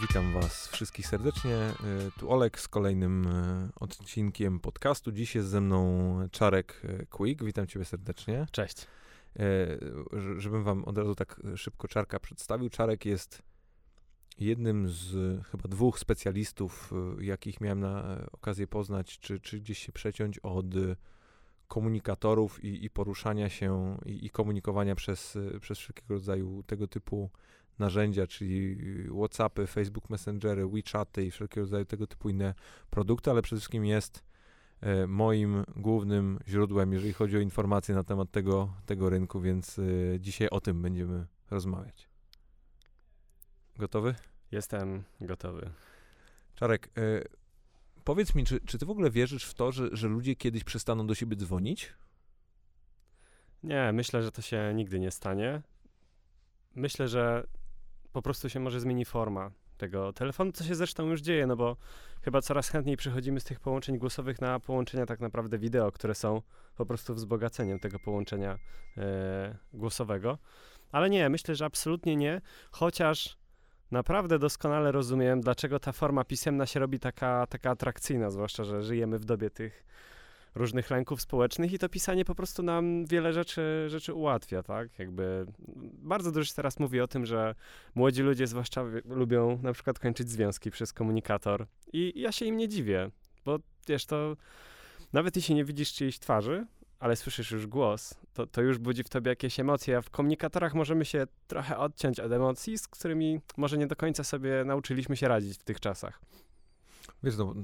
witam Was wszystkich serdecznie. E, tu Olek z kolejnym e, odcinkiem podcastu. Dziś jest ze mną Czarek Quick. Witam Ciebie serdecznie. Cześć. Żebym Wam od razu tak szybko Czarka przedstawił. Czarek jest jednym z chyba dwóch specjalistów, jakich miałem na okazję poznać, czy, czy gdzieś się przeciąć od komunikatorów i, i poruszania się i, i, komunikowania przez, przez wszelkiego rodzaju tego typu narzędzia, czyli WhatsAppy, Facebook Messengery, WeChaty i wszelkiego rodzaju tego typu inne produkty, ale przede wszystkim jest e, moim głównym źródłem, jeżeli chodzi o informacje na temat tego, tego rynku, więc e, dzisiaj o tym będziemy rozmawiać. Gotowy? Jestem gotowy. Czarek, e, powiedz mi, czy, czy ty w ogóle wierzysz w to, że, że ludzie kiedyś przestaną do siebie dzwonić? Nie, myślę, że to się nigdy nie stanie. Myślę, że po prostu się może zmieni forma tego telefonu, co się zresztą już dzieje, no bo chyba coraz chętniej przechodzimy z tych połączeń głosowych na połączenia tak naprawdę wideo, które są po prostu wzbogaceniem tego połączenia e, głosowego. Ale nie, myślę, że absolutnie nie, chociaż naprawdę doskonale rozumiem, dlaczego ta forma pisemna się robi taka, taka atrakcyjna, zwłaszcza, że żyjemy w dobie tych różnych lęków społecznych i to pisanie po prostu nam wiele rzeczy, rzeczy ułatwia, tak? Jakby bardzo dużo się teraz mówi o tym, że młodzi ludzie zwłaszcza lubią na przykład kończyć związki przez komunikator i ja się im nie dziwię, bo wiesz, to nawet jeśli nie widzisz czyjejś twarzy, ale słyszysz już głos, to, to już budzi w tobie jakieś emocje, a w komunikatorach możemy się trochę odciąć od emocji, z którymi może nie do końca sobie nauczyliśmy się radzić w tych czasach. Wiesz, no,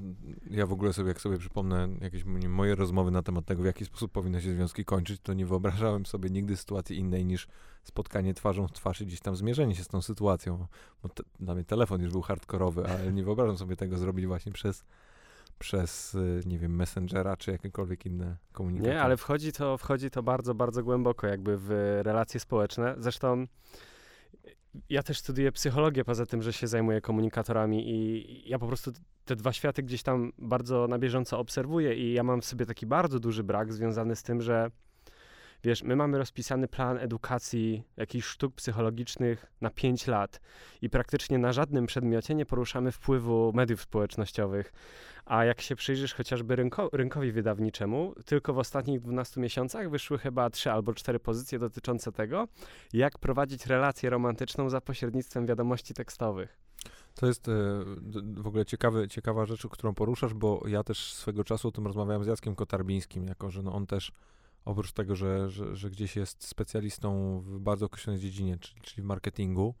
ja w ogóle sobie, jak sobie przypomnę jakieś moje rozmowy na temat tego, w jaki sposób powinny się związki kończyć, to nie wyobrażałem sobie nigdy sytuacji innej niż spotkanie twarzą w twarz i gdzieś tam zmierzenie się z tą sytuacją. Bo te, dla mnie telefon już był hardkorowy, ale nie wyobrażam sobie tego zrobić właśnie przez przez, y, nie wiem, Messengera, czy jakiekolwiek inne komunikacje. Nie, ale wchodzi to, wchodzi to bardzo, bardzo głęboko jakby w relacje społeczne. Zresztą ja też studiuję psychologię, poza tym, że się zajmuję komunikatorami i ja po prostu te dwa światy gdzieś tam bardzo na bieżąco obserwuję i ja mam w sobie taki bardzo duży brak związany z tym, że wiesz, my mamy rozpisany plan edukacji jakichś sztuk psychologicznych na 5 lat i praktycznie na żadnym przedmiocie nie poruszamy wpływu mediów społecznościowych. A jak się przyjrzysz chociażby rynko, rynkowi wydawniczemu, tylko w ostatnich 12 miesiącach wyszły chyba 3 albo 4 pozycje dotyczące tego, jak prowadzić relację romantyczną za pośrednictwem wiadomości tekstowych. To jest e, w ogóle ciekawy, ciekawa rzecz, którą poruszasz, bo ja też swego czasu o tym rozmawiałem z Jackiem Kotarbińskim, jako że no on też oprócz tego, że, że, że gdzieś jest specjalistą w bardzo określonej dziedzinie, czyli, czyli w marketingu,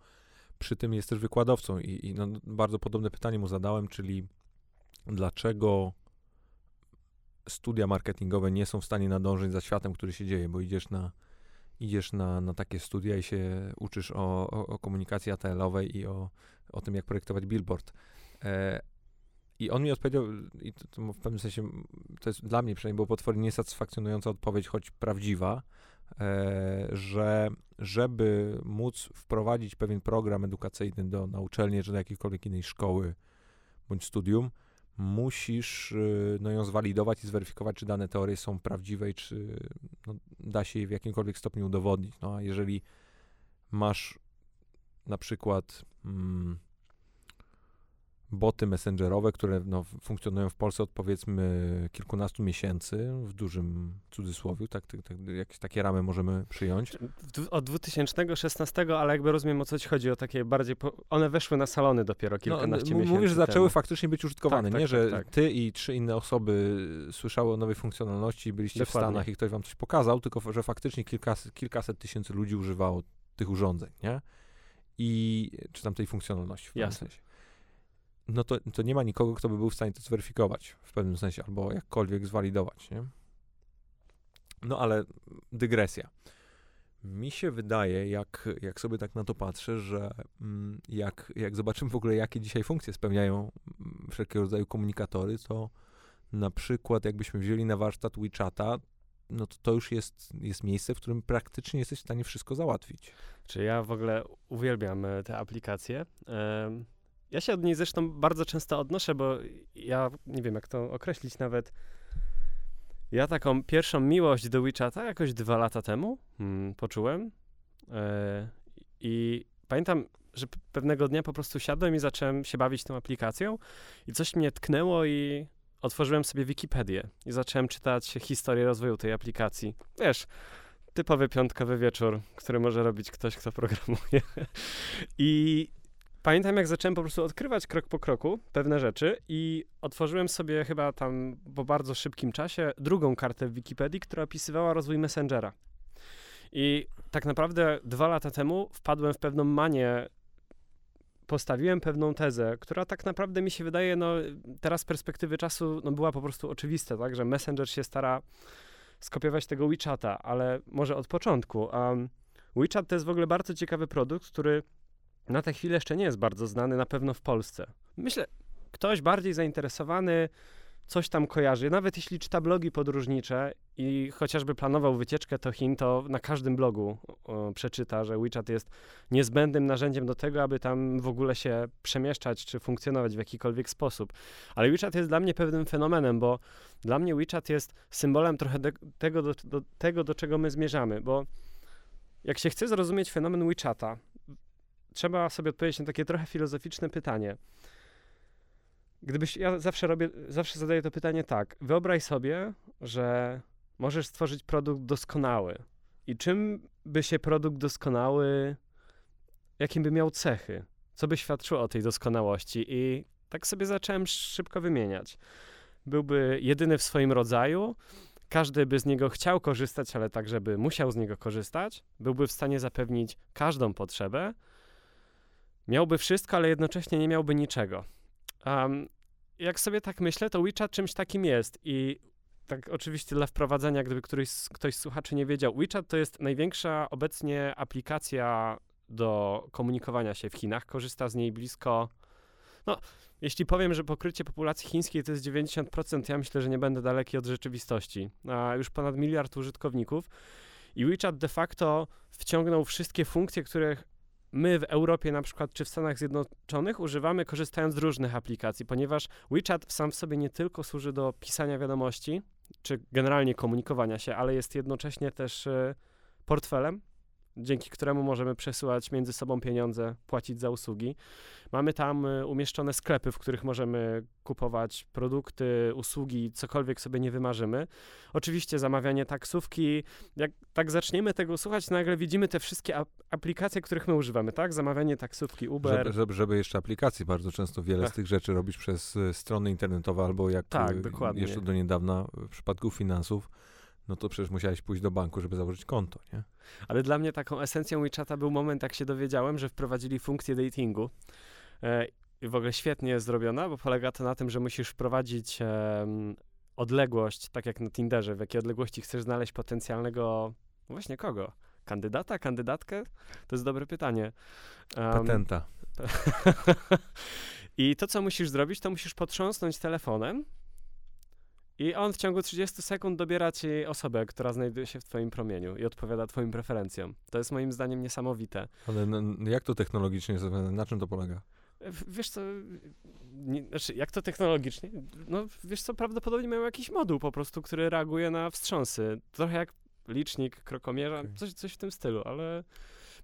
przy tym jest też wykładowcą i, i no, bardzo podobne pytanie mu zadałem, czyli dlaczego studia marketingowe nie są w stanie nadążyć za światem, który się dzieje, bo idziesz na, idziesz na, na takie studia i się uczysz o, o, o komunikacji ATL-owej i o, o tym, jak projektować billboard. E, i on mi odpowiedział, i to, to w pewnym sensie, to jest dla mnie przynajmniej było potwornie niesatysfakcjonująca odpowiedź, choć prawdziwa, e, że żeby móc wprowadzić pewien program edukacyjny do, na uczelnię, czy do jakiejkolwiek innej szkoły bądź studium, musisz y, no, ją zwalidować i zweryfikować, czy dane teorie są prawdziwe i czy no, da się je w jakimkolwiek stopniu udowodnić. No, a jeżeli masz na przykład... Mm, boty messengerowe, które no, funkcjonują w Polsce od powiedzmy kilkunastu miesięcy, w dużym cudzysłowie, tak, tak, tak jakieś takie ramy możemy przyjąć. Od 2016, ale jakby rozumiem o co ci chodzi, o takie bardziej, po, one weszły na salony dopiero no, kilkanaście no, miesięcy Mówisz, że zaczęły faktycznie być użytkowane, tak, nie? Tak, że tak, tak. ty i trzy inne osoby słyszały o nowej funkcjonalności i byliście Dokładnie. w Stanach i ktoś wam coś pokazał, tylko że faktycznie kilkaset, kilkaset tysięcy ludzi używało tych urządzeń, nie? I czy tam tej funkcjonalności w pewnym sensie no to, to nie ma nikogo, kto by był w stanie to zweryfikować w pewnym sensie, albo jakkolwiek zwalidować, nie? No ale dygresja. Mi się wydaje, jak, jak sobie tak na to patrzę, że mm, jak, jak zobaczymy w ogóle, jakie dzisiaj funkcje spełniają mm, wszelkiego rodzaju komunikatory, to na przykład jakbyśmy wzięli na warsztat WeChata, no to to już jest, jest miejsce, w którym praktycznie jesteś w stanie wszystko załatwić. Czy ja w ogóle uwielbiam e, te aplikacje. Ja się od niej zresztą bardzo często odnoszę, bo ja nie wiem, jak to określić nawet. Ja taką pierwszą miłość do WeChata jakoś dwa lata temu hmm, poczułem. E, I pamiętam, że pewnego dnia po prostu siadłem i zacząłem się bawić tą aplikacją i coś mnie tknęło i otworzyłem sobie Wikipedię i zacząłem czytać historię rozwoju tej aplikacji. Wiesz, typowy piątkowy wieczór, który może robić ktoś, kto programuje. I pamiętam, jak zacząłem po prostu odkrywać krok po kroku pewne rzeczy i otworzyłem sobie chyba tam po bardzo szybkim czasie drugą kartę w Wikipedii, która opisywała rozwój Messengera. I tak naprawdę dwa lata temu wpadłem w pewną manię postawiłem pewną tezę, która tak naprawdę mi się wydaje, no teraz z perspektywy czasu, no była po prostu oczywista, tak, że Messenger się stara skopiować tego WeChata, ale może od początku. Um, WeChat to jest w ogóle bardzo ciekawy produkt, który na tę chwilę jeszcze nie jest bardzo znany, na pewno w Polsce. Myślę, ktoś bardziej zainteresowany coś tam kojarzy. Nawet jeśli czyta blogi podróżnicze i chociażby planował wycieczkę do Chin, to na każdym blogu o, przeczyta, że WeChat jest niezbędnym narzędziem do tego, aby tam w ogóle się przemieszczać czy funkcjonować w jakikolwiek sposób. Ale WeChat jest dla mnie pewnym fenomenem, bo dla mnie WeChat jest symbolem trochę de, tego, do, do, tego, do czego my zmierzamy, bo jak się chce zrozumieć fenomen WeChata, trzeba sobie odpowiedzieć na takie trochę filozoficzne pytanie – Gdybyś, ja zawsze robię, zawsze zadaję to pytanie tak. Wyobraź sobie, że możesz stworzyć produkt doskonały. I czym by się produkt doskonały, jakim by miał cechy? Co by świadczyło o tej doskonałości? I tak sobie zacząłem szybko wymieniać. Byłby jedyny w swoim rodzaju, każdy by z niego chciał korzystać, ale tak, żeby musiał z niego korzystać, byłby w stanie zapewnić każdą potrzebę, miałby wszystko, ale jednocześnie nie miałby niczego. Um, jak sobie tak myślę, to WeChat czymś takim jest i tak oczywiście dla wprowadzenia, gdyby któryś, ktoś z słuchaczy nie wiedział, WeChat to jest największa obecnie aplikacja do komunikowania się w Chinach. Korzysta z niej blisko, no, jeśli powiem, że pokrycie populacji chińskiej to jest 90%, ja myślę, że nie będę daleki od rzeczywistości. A już ponad miliard użytkowników. I WeChat de facto wciągnął wszystkie funkcje, których my w Europie na przykład, czy w Stanach Zjednoczonych używamy korzystając z różnych aplikacji, ponieważ WeChat sam w sobie nie tylko służy do pisania wiadomości, czy generalnie komunikowania się, ale jest jednocześnie też y, portfelem, dzięki któremu możemy przesyłać między sobą pieniądze, płacić za usługi. Mamy tam y, umieszczone sklepy, w których możemy kupować produkty, usługi, cokolwiek sobie nie wymarzymy. Oczywiście zamawianie taksówki. Jak tak zaczniemy tego słuchać, nagle widzimy te wszystkie ap aplikacje, których my używamy, tak? Zamawianie taksówki, Uber. Żeby, żeby, żeby jeszcze aplikacji, bardzo często wiele z tych rzeczy robisz przez y, strony internetowe albo jak tak, y, dokładnie. jeszcze do niedawna w przypadku finansów no to przecież musiałeś pójść do banku, żeby założyć konto, nie? Ale dla mnie taką esencją WeChata był moment, jak się dowiedziałem, że wprowadzili funkcję datingu. E, I w ogóle świetnie jest zrobiona, bo polega to na tym, że musisz wprowadzić e, odległość, tak jak na Tinderze, w jakiej odległości chcesz znaleźć potencjalnego, właśnie kogo? Kandydata, kandydatkę? To jest dobre pytanie. Um, Patenta. I to, co musisz zrobić, to musisz potrząsnąć telefonem i on w ciągu 30 sekund dobiera ci osobę, która znajduje się w twoim promieniu i odpowiada twoim preferencjom. To jest moim zdaniem niesamowite. Ale jak to technologicznie jest? Na czym to polega? Wiesz co, nie, znaczy jak to technologicznie? No wiesz co, prawdopodobnie mają jakiś moduł po prostu, który reaguje na wstrząsy. Trochę jak licznik krokomierza, okay. coś, coś w tym stylu, ale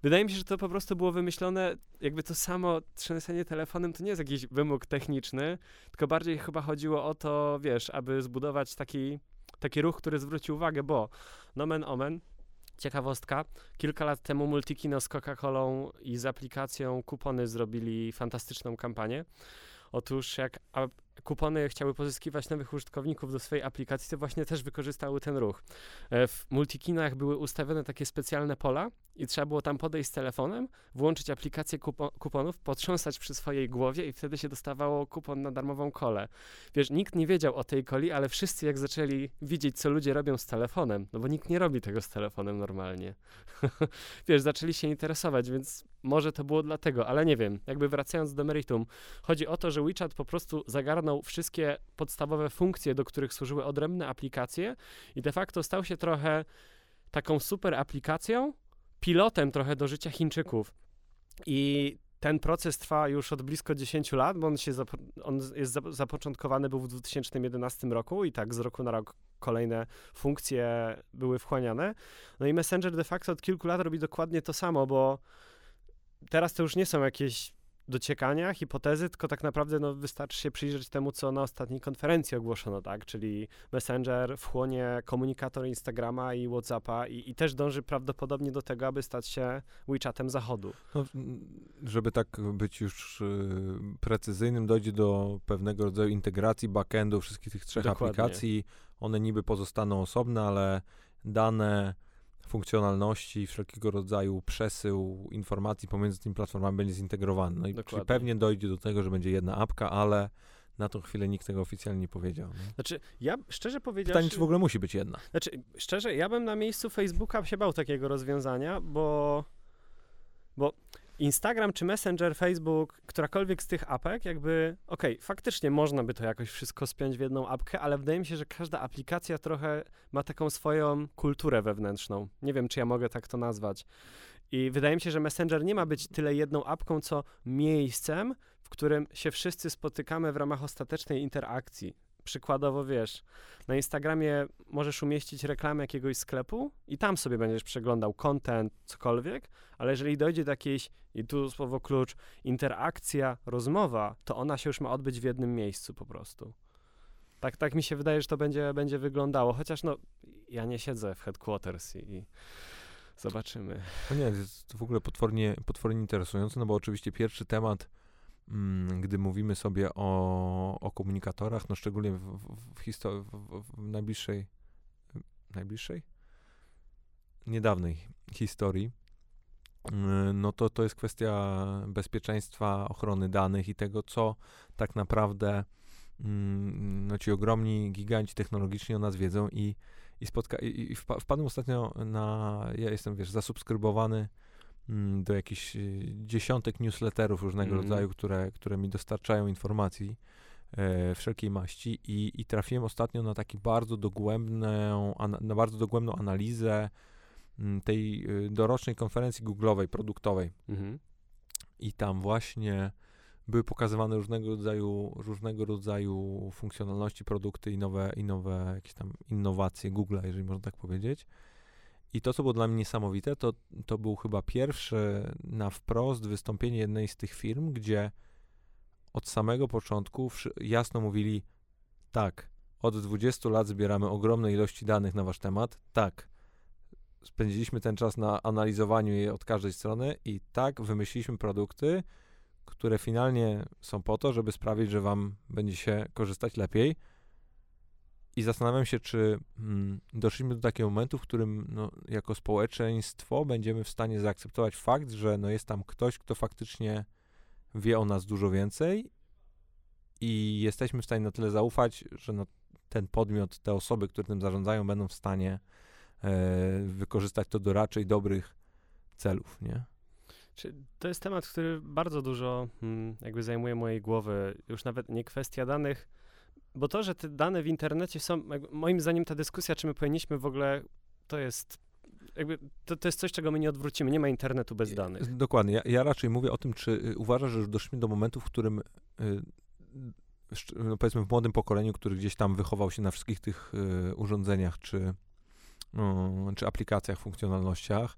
Wydaje mi się, że to po prostu było wymyślone, jakby to samo trzęsienie telefonem to nie jest jakiś wymóg techniczny, tylko bardziej chyba chodziło o to, wiesz, aby zbudować taki, taki ruch, który zwróci uwagę, bo nomen omen, Ciekawostka, kilka lat temu Multikino z Coca-Colą i z aplikacją kupony zrobili fantastyczną kampanię. Otóż jak kupony chciały pozyskiwać nowych użytkowników do swojej aplikacji, to właśnie też wykorzystały ten ruch. E, w multikinach były ustawione takie specjalne pola i trzeba było tam podejść z telefonem, włączyć aplikację kupo kuponów, potrząsać przy swojej głowie i wtedy się dostawało kupon na darmową kolę. Wiesz, nikt nie wiedział o tej coli, ale wszyscy jak zaczęli widzieć, co ludzie robią z telefonem, no bo nikt nie robi tego z telefonem normalnie. Wiesz, zaczęli się interesować, więc może to było dlatego, ale nie wiem. Jakby wracając do meritum, chodzi o to, że WeChat po prostu zagarnął wszystkie podstawowe funkcje, do których służyły odrębne aplikacje i de facto stał się trochę taką super aplikacją, pilotem trochę do życia Chińczyków. I ten proces trwa już od blisko 10 lat, bo on, się on jest zapoczątkowany był w 2011 roku i tak z roku na rok kolejne funkcje były wchłaniane. No i Messenger de facto od kilku lat robi dokładnie to samo, bo teraz to już nie są jakieś dociekania, hipotezy, tylko tak naprawdę no, wystarczy się przyjrzeć temu, co na ostatniej konferencji ogłoszono, tak? Czyli Messenger wchłonie komunikator Instagrama i Whatsappa i, i też dąży prawdopodobnie do tego, aby stać się WeChatem zachodu. No, żeby tak być już y, precyzyjnym, dojdzie do pewnego rodzaju integracji backendu wszystkich tych trzech Dokładnie. aplikacji. One niby pozostaną osobne, ale dane funkcjonalności, wszelkiego rodzaju przesył informacji pomiędzy tymi platformami będzie zintegrowany. No i czyli pewnie dojdzie do tego, że będzie jedna apka, ale na tą chwilę nikt tego oficjalnie nie powiedział. Nie? Znaczy, ja szczerze powiedziawszy... Pytanie, czy w ogóle musi być jedna. Znaczy, szczerze, ja bym na miejscu Facebooka się bał takiego rozwiązania, bo... Bo Instagram czy Messenger, Facebook, którakolwiek z tych apek, jakby, okej, okay, faktycznie można by to jakoś wszystko spiąć w jedną apkę, ale wydaje mi się, że każda aplikacja trochę ma taką swoją kulturę wewnętrzną. Nie wiem, czy ja mogę tak to nazwać. I wydaje mi się, że Messenger nie ma być tyle jedną apką, co miejscem, w którym się wszyscy spotykamy w ramach ostatecznej interakcji. Przykładowo, wiesz, na Instagramie możesz umieścić reklamę jakiegoś sklepu i tam sobie będziesz przeglądał content, cokolwiek, ale jeżeli dojdzie do jakiejś, i tu słowo klucz, interakcja, rozmowa, to ona się już ma odbyć w jednym miejscu po prostu. Tak, tak mi się wydaje, że to będzie, będzie wyglądało, chociaż no, ja nie siedzę w headquarters i, i zobaczymy. No nie, jest to w ogóle potwornie, potwornie interesujące, no bo oczywiście pierwszy temat gdy mówimy sobie o, o komunikatorach, no szczególnie w, w, w, histor- w, w najbliższej, najbliższej? Niedawnej historii, mm, no to to jest kwestia bezpieczeństwa, ochrony danych i tego, co tak naprawdę mm, no ci ogromni giganci technologiczni o nas wiedzą i, i, spotka- i, i wpadłem ostatnio na, ja jestem, wiesz, zasubskrybowany Mm, do jakichś y, dziesiątek newsletterów różnego mm. rodzaju, które, które mi dostarczają informacji e, wszelkiej maści i, i trafiłem ostatnio na taki bardzo dogłębną, an, na bardzo dogłębną analizę m, mm, tej y, dorocznej konferencji Google'owej, produktowej. Mm-hmm. I tam właśnie były pokazywane różnego rodzaju, różnego rodzaju funkcjonalności, produkty i nowe, i nowe jakieś tam innowacje Google'a, jeżeli można tak powiedzieć. I to, co było dla mnie niesamowite, to, to był chyba pierwszy na wprost wystąpienie jednej z tych firm, gdzie od samego początku jasno mówili: tak, od 20 lat zbieramy ogromne ilości danych na wasz temat, tak, spędziliśmy ten czas na analizowaniu je od każdej strony i tak wymyśliliśmy produkty, które finalnie są po to, żeby sprawić, że wam będzie się korzystać lepiej i zastanawiam się, czy mm, doszliśmy do takiego momentu, w którym no, jako społeczeństwo będziemy w stanie zaakceptować fakt, że no, jest tam ktoś, kto faktycznie wie o nas dużo więcej i jesteśmy w stanie na tyle zaufać, że no, ten podmiot, te osoby, które tym zarządzają, będą w stanie e, wykorzystać to do raczej dobrych celów, nie? To jest temat, który bardzo dużo hmm, jakby zajmuje mojej głowy. Już nawet nie kwestia danych, bo to, że te dane w internecie są, moim zdaniem ta dyskusja, czy my powinniśmy w ogóle, to jest jakby, to, to jest coś, czego my nie odwrócimy. Nie ma internetu bez danych. Dokładnie. Ja, ja raczej mówię o tym, czy y, uważasz, że już doszliśmy do momentu, w którym y, no powiedzmy w młodym pokoleniu, który gdzieś tam wychował się na wszystkich tych y, urządzeniach, czy, czy aplikacjach, funkcjonalnościach,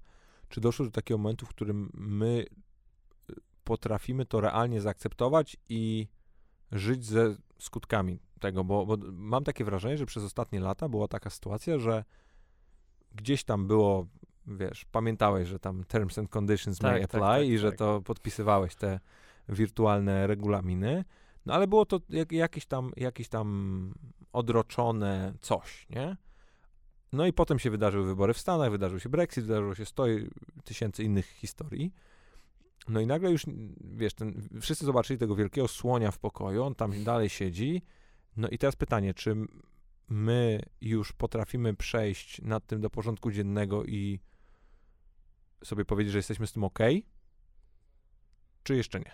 czy doszło do takiego momentu, w którym my potrafimy to realnie zaakceptować i żyć ze skutkami tego, bo, bo mam takie wrażenie, że przez ostatnie lata była taka sytuacja, że gdzieś tam było, wiesz, pamiętałeś, że tam terms and conditions tak, may tak, apply tak, i że tak. to podpisywałeś te wirtualne regulaminy, no ale było to jak, jakieś tam, jakieś tam odroczone coś, nie? No i potem się wydarzyły wybory w Stanach, wydarzył się Brexit, wydarzyło się 100 tysięcy innych historii. No i nagle już, wiesz, ten, wszyscy zobaczyli tego wielkiego słonia w pokoju, on tam dalej siedzi. No i teraz pytanie, czy my już potrafimy przejść nad tym do porządku dziennego i sobie powiedzieć, że jesteśmy z tym ok? Czy jeszcze nie?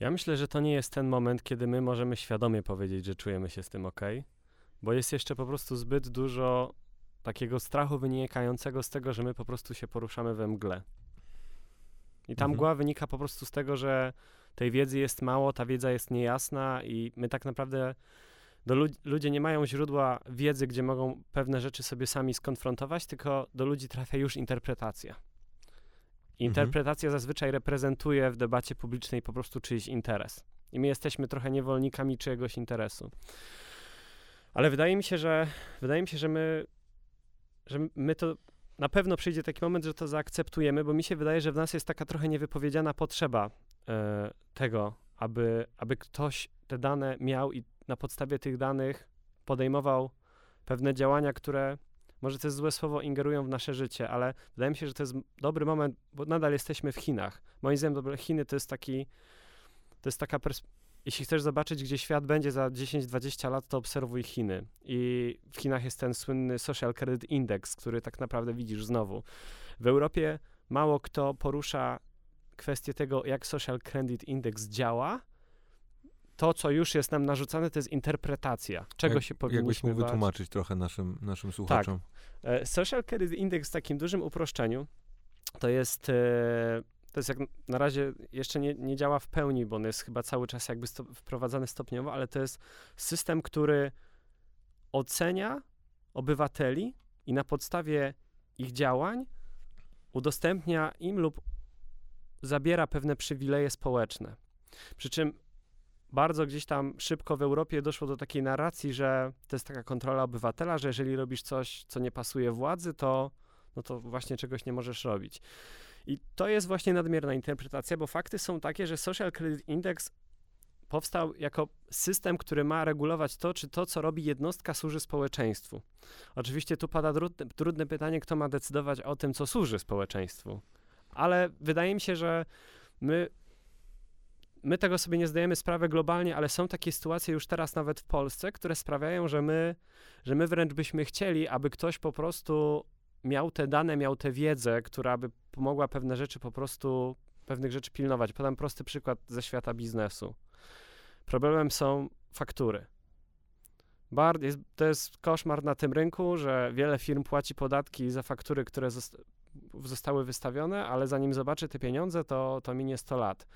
Ja myślę, że to nie jest ten moment, kiedy my możemy świadomie powiedzieć, że czujemy się z tym ok, bo jest jeszcze po prostu zbyt dużo takiego strachu wynikającego z tego, że my po prostu się poruszamy we mgle. I ta mhm. mgła wynika po prostu z tego, że tej wiedzy jest mało, ta wiedza jest niejasna i my tak naprawdę do lud ludzie nie mają źródła wiedzy, gdzie mogą pewne rzeczy sobie sami skonfrontować, tylko do ludzi trafia już interpretacja. Interpretacja zazwyczaj reprezentuje w debacie publicznej po prostu czyjś interes. I my jesteśmy trochę niewolnikami czyjegoś interesu. Ale wydaje mi się, że wydaje mi się, że my, że my to na pewno przyjdzie taki moment, że to zaakceptujemy, bo mi się wydaje, że w nas jest taka trochę niewypowiedziana potrzeba tego, aby, aby ktoś te dane miał i na podstawie tych danych podejmował pewne działania, które może to jest złe słowo, ingerują w nasze życie, ale wydaje mi się, że to jest dobry moment, bo nadal jesteśmy w Chinach. Moim zdaniem Chiny to jest taki, to jest taka jeśli chcesz zobaczyć, gdzie świat będzie za 10-20 lat, to obserwuj Chiny. I w Chinach jest ten słynny Social Credit Index, który tak naprawdę widzisz znowu. W Europie mało kto porusza kwestię tego, jak Social Credit Index działa. To, co już jest nam narzucane, to jest interpretacja, czego jak, się powinniśmy Jakbyś mógł wytłumaczyć trochę naszym, naszym słuchaczom. Tak. Social Credit Index w takim dużym uproszczeniu to jest e, to jest jak na razie jeszcze nie, nie działa w pełni, bo on jest chyba cały czas jakby sto, wprowadzany stopniowo, ale to jest system, który ocenia obywateli i na podstawie ich działań udostępnia im lub zabiera pewne przywileje społeczne. Przy czym bardzo gdzieś tam szybko w Europie doszło do takiej narracji, że to jest taka kontrola obywatela, że jeżeli robisz coś, co nie pasuje władzy, to, no to właśnie czegoś nie możesz robić. I to jest właśnie nadmierna interpretacja, bo fakty są takie, że Social Credit Index powstał jako system, który ma regulować to, czy to, co robi jednostka, służy społeczeństwu. Oczywiście tu pada trudne, trudne pytanie, kto ma decydować o tym, co służy społeczeństwu. Ale wydaje mi się, że my my tego sobie nie zdajemy sprawy globalnie, ale są takie sytuacje już teraz nawet w Polsce, które sprawiają, że my, że my wręcz byśmy chcieli, aby ktoś po prostu miał te dane, miał tę wiedzę, która by pomogła pewne rzeczy po prostu, pewnych rzeczy pilnować. Podam prosty przykład ze świata biznesu. Problemem są faktury. Bar, jest, to jest koszmar na tym rynku, że wiele firm płaci podatki za faktury, które zostały wystawione, ale zanim zobaczy te pieniądze, to, to minie 100 lat.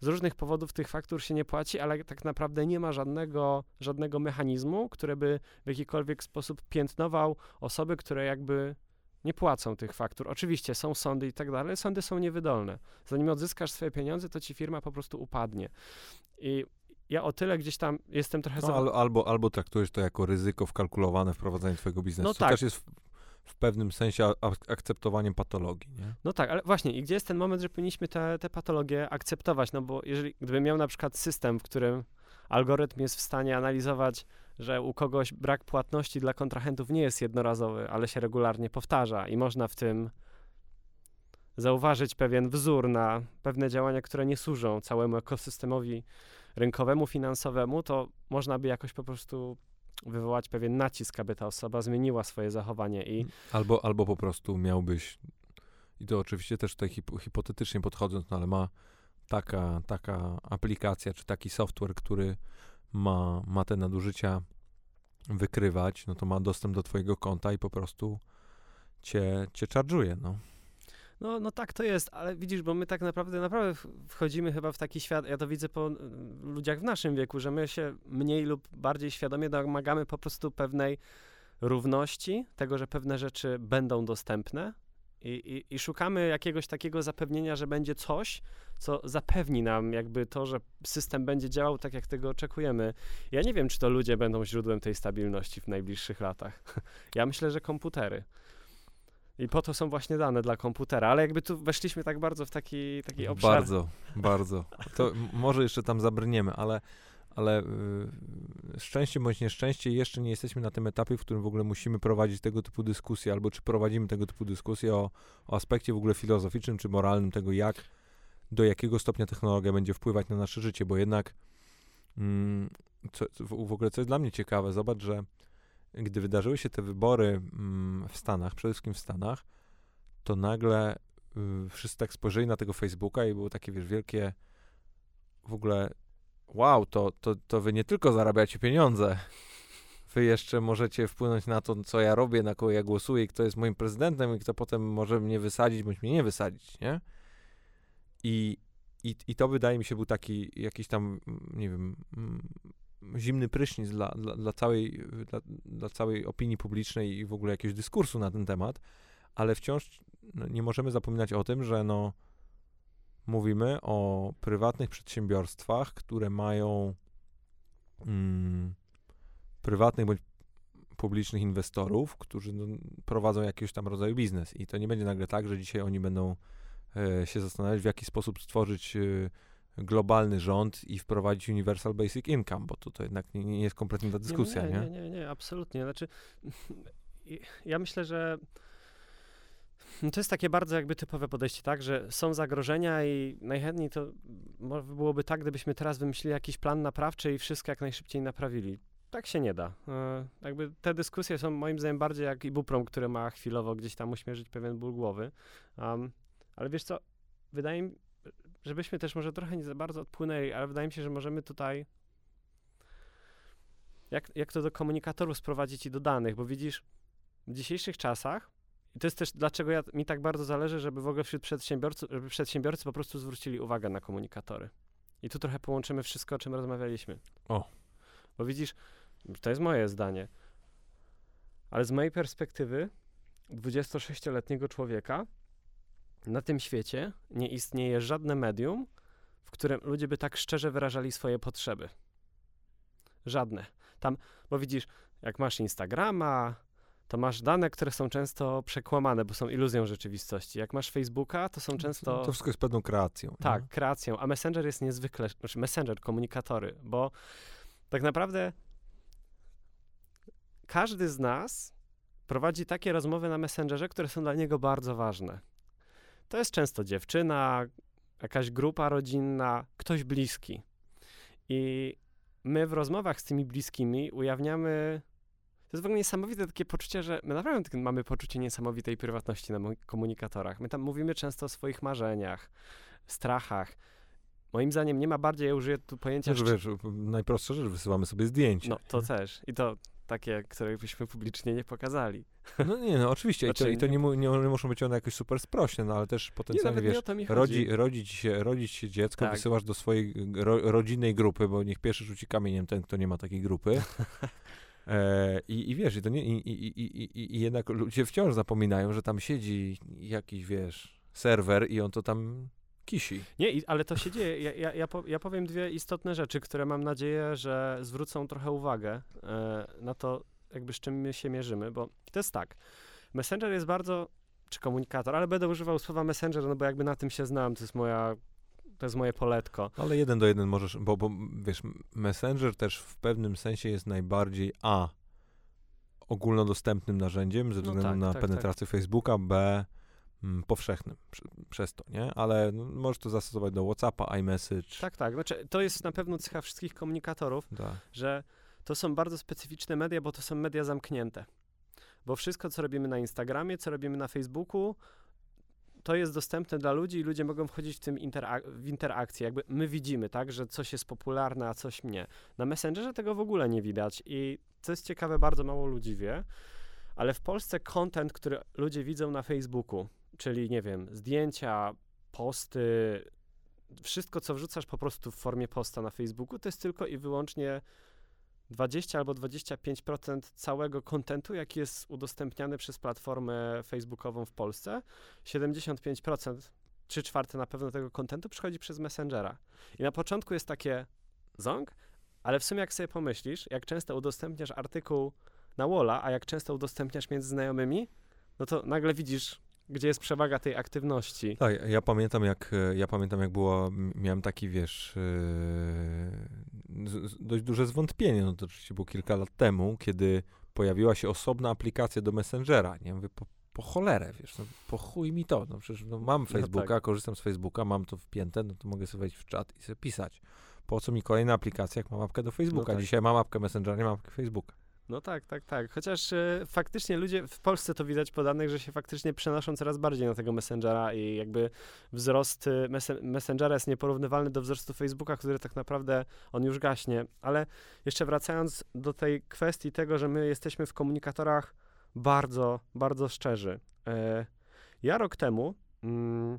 Z różnych powodów tych faktur się nie płaci, ale tak naprawdę nie ma żadnego, żadnego mechanizmu, który by w jakikolwiek sposób piętnował osoby, które jakby nie płacą tych faktur. Oczywiście są sądy i tak dalej, ale sądy są niewydolne. Zanim odzyskasz swoje pieniądze, to ci firma po prostu upadnie. I ja o tyle gdzieś tam jestem trochę... No, al, albo, albo traktujesz to jako ryzyko wkalkulowane w prowadzeniu twojego biznesu. No tak. To też jest w, pewnym sensie akceptowaniem patologii, nie? No tak, ale właśnie i gdzie jest ten moment, że powinniśmy te, te patologie akceptować? No bo jeżeli, gdybym miał na przykład system, w którym algorytm jest w stanie analizować że u kogoś brak płatności dla kontrahentów nie jest jednorazowy, ale się regularnie powtarza i można w tym zauważyć pewien wzór na pewne działania, które nie służą całemu ekosystemowi rynkowemu, finansowemu, to można by jakoś po prostu wywołać pewien nacisk, aby ta osoba zmieniła swoje zachowanie i... Albo, albo po prostu miałbyś, i to oczywiście też tutaj hip hipotetycznie podchodząc, no ale ma taka, taka aplikacja, czy taki software, który ma, ma te nadużycia wykrywać, no to ma dostęp do twojego konta i po prostu cię, cię charge'uje, no. No, no tak to jest, ale widzisz, bo my tak naprawdę, naprawdę wchodzimy chyba w taki świat, ja to widzę po ludziach w naszym wieku, że my się mniej lub bardziej świadomie domagamy po prostu pewnej równości, tego, że pewne rzeczy będą dostępne, i, i, I, szukamy jakiegoś takiego zapewnienia, że będzie coś, co zapewni nam jakby to, że system będzie działał tak, jak tego oczekujemy. Ja nie wiem, czy to ludzie będą źródłem tej stabilności w najbliższych latach. Ja myślę, że komputery. I po to są właśnie dane dla komputera, ale jakby tu weszliśmy tak bardzo w taki, taki obszar. Bardzo, bardzo. To może jeszcze tam zabrniemy, ale ale y, szczęście bądź nieszczęście jeszcze nie jesteśmy na tym etapie, w którym w ogóle musimy prowadzić tego typu dyskusje, albo czy prowadzimy tego typu dyskusje o, o aspekcie w ogóle filozoficznym czy moralnym tego, jak, do jakiego stopnia technologia będzie wpływać na nasze życie, bo jednak mm, co, w ogóle co jest dla mnie ciekawe, zobacz, że gdy wydarzyły się te wybory mm, w Stanach, przede wszystkim w Stanach, to nagle y, wszyscy tak spojrzeli na tego Facebooka i było takie, wiesz, wielkie w ogóle wow, to, to, to wy nie tylko zarabiacie pieniądze, wy jeszcze możecie wpłynąć na to, co ja robię, na kogo ja głosuję i kto jest moim prezydentem i kto potem może mnie wysadzić, bądź mnie nie wysadzić, nie? I, i, i to wydaje mi się był taki jakiś tam, nie wiem, mm, zimny prysznic dla, dla, dla całej, dla, dla, całej opinii publicznej i w ogóle jakiegoś dyskursu na ten temat, ale wciąż no, nie możemy zapominać o tym, że no, mówimy o prywatnych przedsiębiorstwach, które mają mm, prywatnych bądź publicznych inwestorów, którzy no, prowadzą jakiegoś tam rodzaju biznes. I to nie będzie nagle tak, że dzisiaj oni będą e, się zastanawiać, w jaki sposób stworzyć e, globalny rząd i wprowadzić Universal Basic Income, bo to, to jednak nie, nie jest kompletnie ta dyskusja, nie? Nie, nie, nie, nie absolutnie. Znaczy, ja myślę, że no to jest takie bardzo jakby typowe podejście, tak, że są zagrożenia i najchętniej to byłoby tak, gdybyśmy teraz wymyślili jakiś plan naprawczy i wszystko jak najszybciej naprawili. Tak się nie da. E, jakby te dyskusje są moim zdaniem bardziej jak ibuprom, który ma chwilowo gdzieś tam uśmierzyć pewien ból głowy. Um, ale wiesz co, wydaje mi żebyśmy też może trochę nie za bardzo odpłynęli, ale wydaje mi się, że możemy tutaj jak, jak to do komunikatorów sprowadzić i do danych, bo widzisz, w dzisiejszych czasach i to jest też dlaczego ja, mi tak bardzo zależy, żeby w ogóle wśród przedsiębiorców, żeby przedsiębiorcy po prostu zwrócili uwagę na komunikatory. I tu trochę połączymy wszystko, o czym rozmawialiśmy. O. Bo widzisz, to jest moje zdanie, ale z mojej perspektywy 26-letniego człowieka na tym świecie nie istnieje żadne medium, w którym ludzie by tak szczerze wyrażali swoje potrzeby. Żadne. Tam, bo widzisz, jak masz Instagrama, to masz dane, które są często przekłamane, bo są iluzją rzeczywistości. Jak masz Facebooka, to są często... To wszystko jest pewną kreacją. Tak, nie? kreacją. A Messenger jest niezwykle... Znaczy Messenger, komunikatory, bo tak naprawdę każdy z nas prowadzi takie rozmowy na Messengerze, które są dla niego bardzo ważne. To jest często dziewczyna, jakaś grupa rodzinna, ktoś bliski. I my w rozmowach z tymi bliskimi ujawniamy. To jest w ogóle niesamowite takie poczucie, że my naprawdę mamy poczucie niesamowitej prywatności na komunikatorach. My tam mówimy często o swoich marzeniach, strachach. Moim zdaniem nie ma bardziej, ja użyję tu pojęcia... Wiesz, wiesz, najprostsza rzecz, wysyłamy sobie zdjęcia. No, to też. I to takie, które byśmy publicznie nie pokazali. No nie, no oczywiście. Znaczy, I to, i to nie, nie, nie, muszą być one jakoś super sprośne, no ale też potencjalnie, wiesz, rodzi, rodzić, się, rodzić się dziecko, tak. wysyłasz do swojej ro, rodzinnej grupy, bo niech pierwszy rzuci kamieniem ten, kto nie ma takiej grupy. E, i, I wiesz, i, to nie, i, i, i, i jednak ludzie wciąż zapominają, że tam siedzi jakiś, wiesz, serwer i on to tam kisi. Nie, ale to się dzieje. Ja, ja, ja, ja, powiem dwie istotne rzeczy, które mam nadzieję, że zwrócą trochę uwagę e, na to, jakby z czym my się mierzymy, bo to jest tak. Messenger jest bardzo, czy komunikator, ale będę używał słowa messenger, no bo jakby na tym się znam, to jest moja to jest moje poletko. Ale jeden do jeden możesz, bo, bo wiesz, Messenger też w pewnym sensie jest najbardziej A ogólnodostępnym narzędziem ze no względu no tak, na tak, penetrację tak. Facebooka, B powszechnym przez to, nie? Ale no, możesz to zastosować do WhatsAppa, iMessage. Tak, tak. Znaczy, to jest na pewno cecha wszystkich komunikatorów, da. że to są bardzo specyficzne media, bo to są media zamknięte. Bo wszystko, co robimy na Instagramie, co robimy na Facebooku, to jest dostępne dla ludzi i ludzie mogą wchodzić w tym interak w interakcję. Jakby my widzimy, tak, że coś jest popularne, a coś nie. Na Messengerze tego w ogóle nie widać i co jest ciekawe, bardzo mało ludzi wie, ale w Polsce content, który ludzie widzą na Facebooku, czyli nie wiem, zdjęcia, posty, wszystko, co wrzucasz po prostu w formie posta na Facebooku, to jest tylko i wyłącznie 20 albo 25% całego kontentu, jaki jest udostępniany przez platformę facebookową w Polsce. 75%, 3 czwarte na pewno tego kontentu przychodzi przez Messengera. I na początku jest takie ząg, ale w sumie jak sobie pomyślisz, jak często udostępniasz artykuł na Walla, a jak często udostępniasz między znajomymi, no to nagle widzisz gdzie jest przewaga tej aktywności. Tak, ja pamiętam jak, ja pamiętam jak było, miałem taki, wiesz, yy, dość duże zwątpienie, no to oczywiście było kilka lat temu, kiedy pojawiła się osobna aplikacja do Messengera, nie, mówię, po, po cholerę, wiesz, no, po chuj mi to, no przecież no, mam Facebooka, no tak. korzystam z Facebooka, mam to wpięte, no to mogę sobie wejść w czat i sobie pisać. Po co mi kolejna aplikacja, jak mam apkę do Facebooka? No tak. Dzisiaj mam apkę Messengera, nie mam apkę Facebooka. No tak, tak, tak. Chociaż e, faktycznie ludzie w Polsce to widać po danych, że się faktycznie przenoszą coraz bardziej na tego Messengera i jakby wzrost e, mes Messengera jest nieporównywalny do wzrostu Facebooka, który tak naprawdę on już gaśnie. Ale jeszcze wracając do tej kwestii tego, że my jesteśmy w komunikatorach bardzo, bardzo szczerzy. E, ja rok temu mm,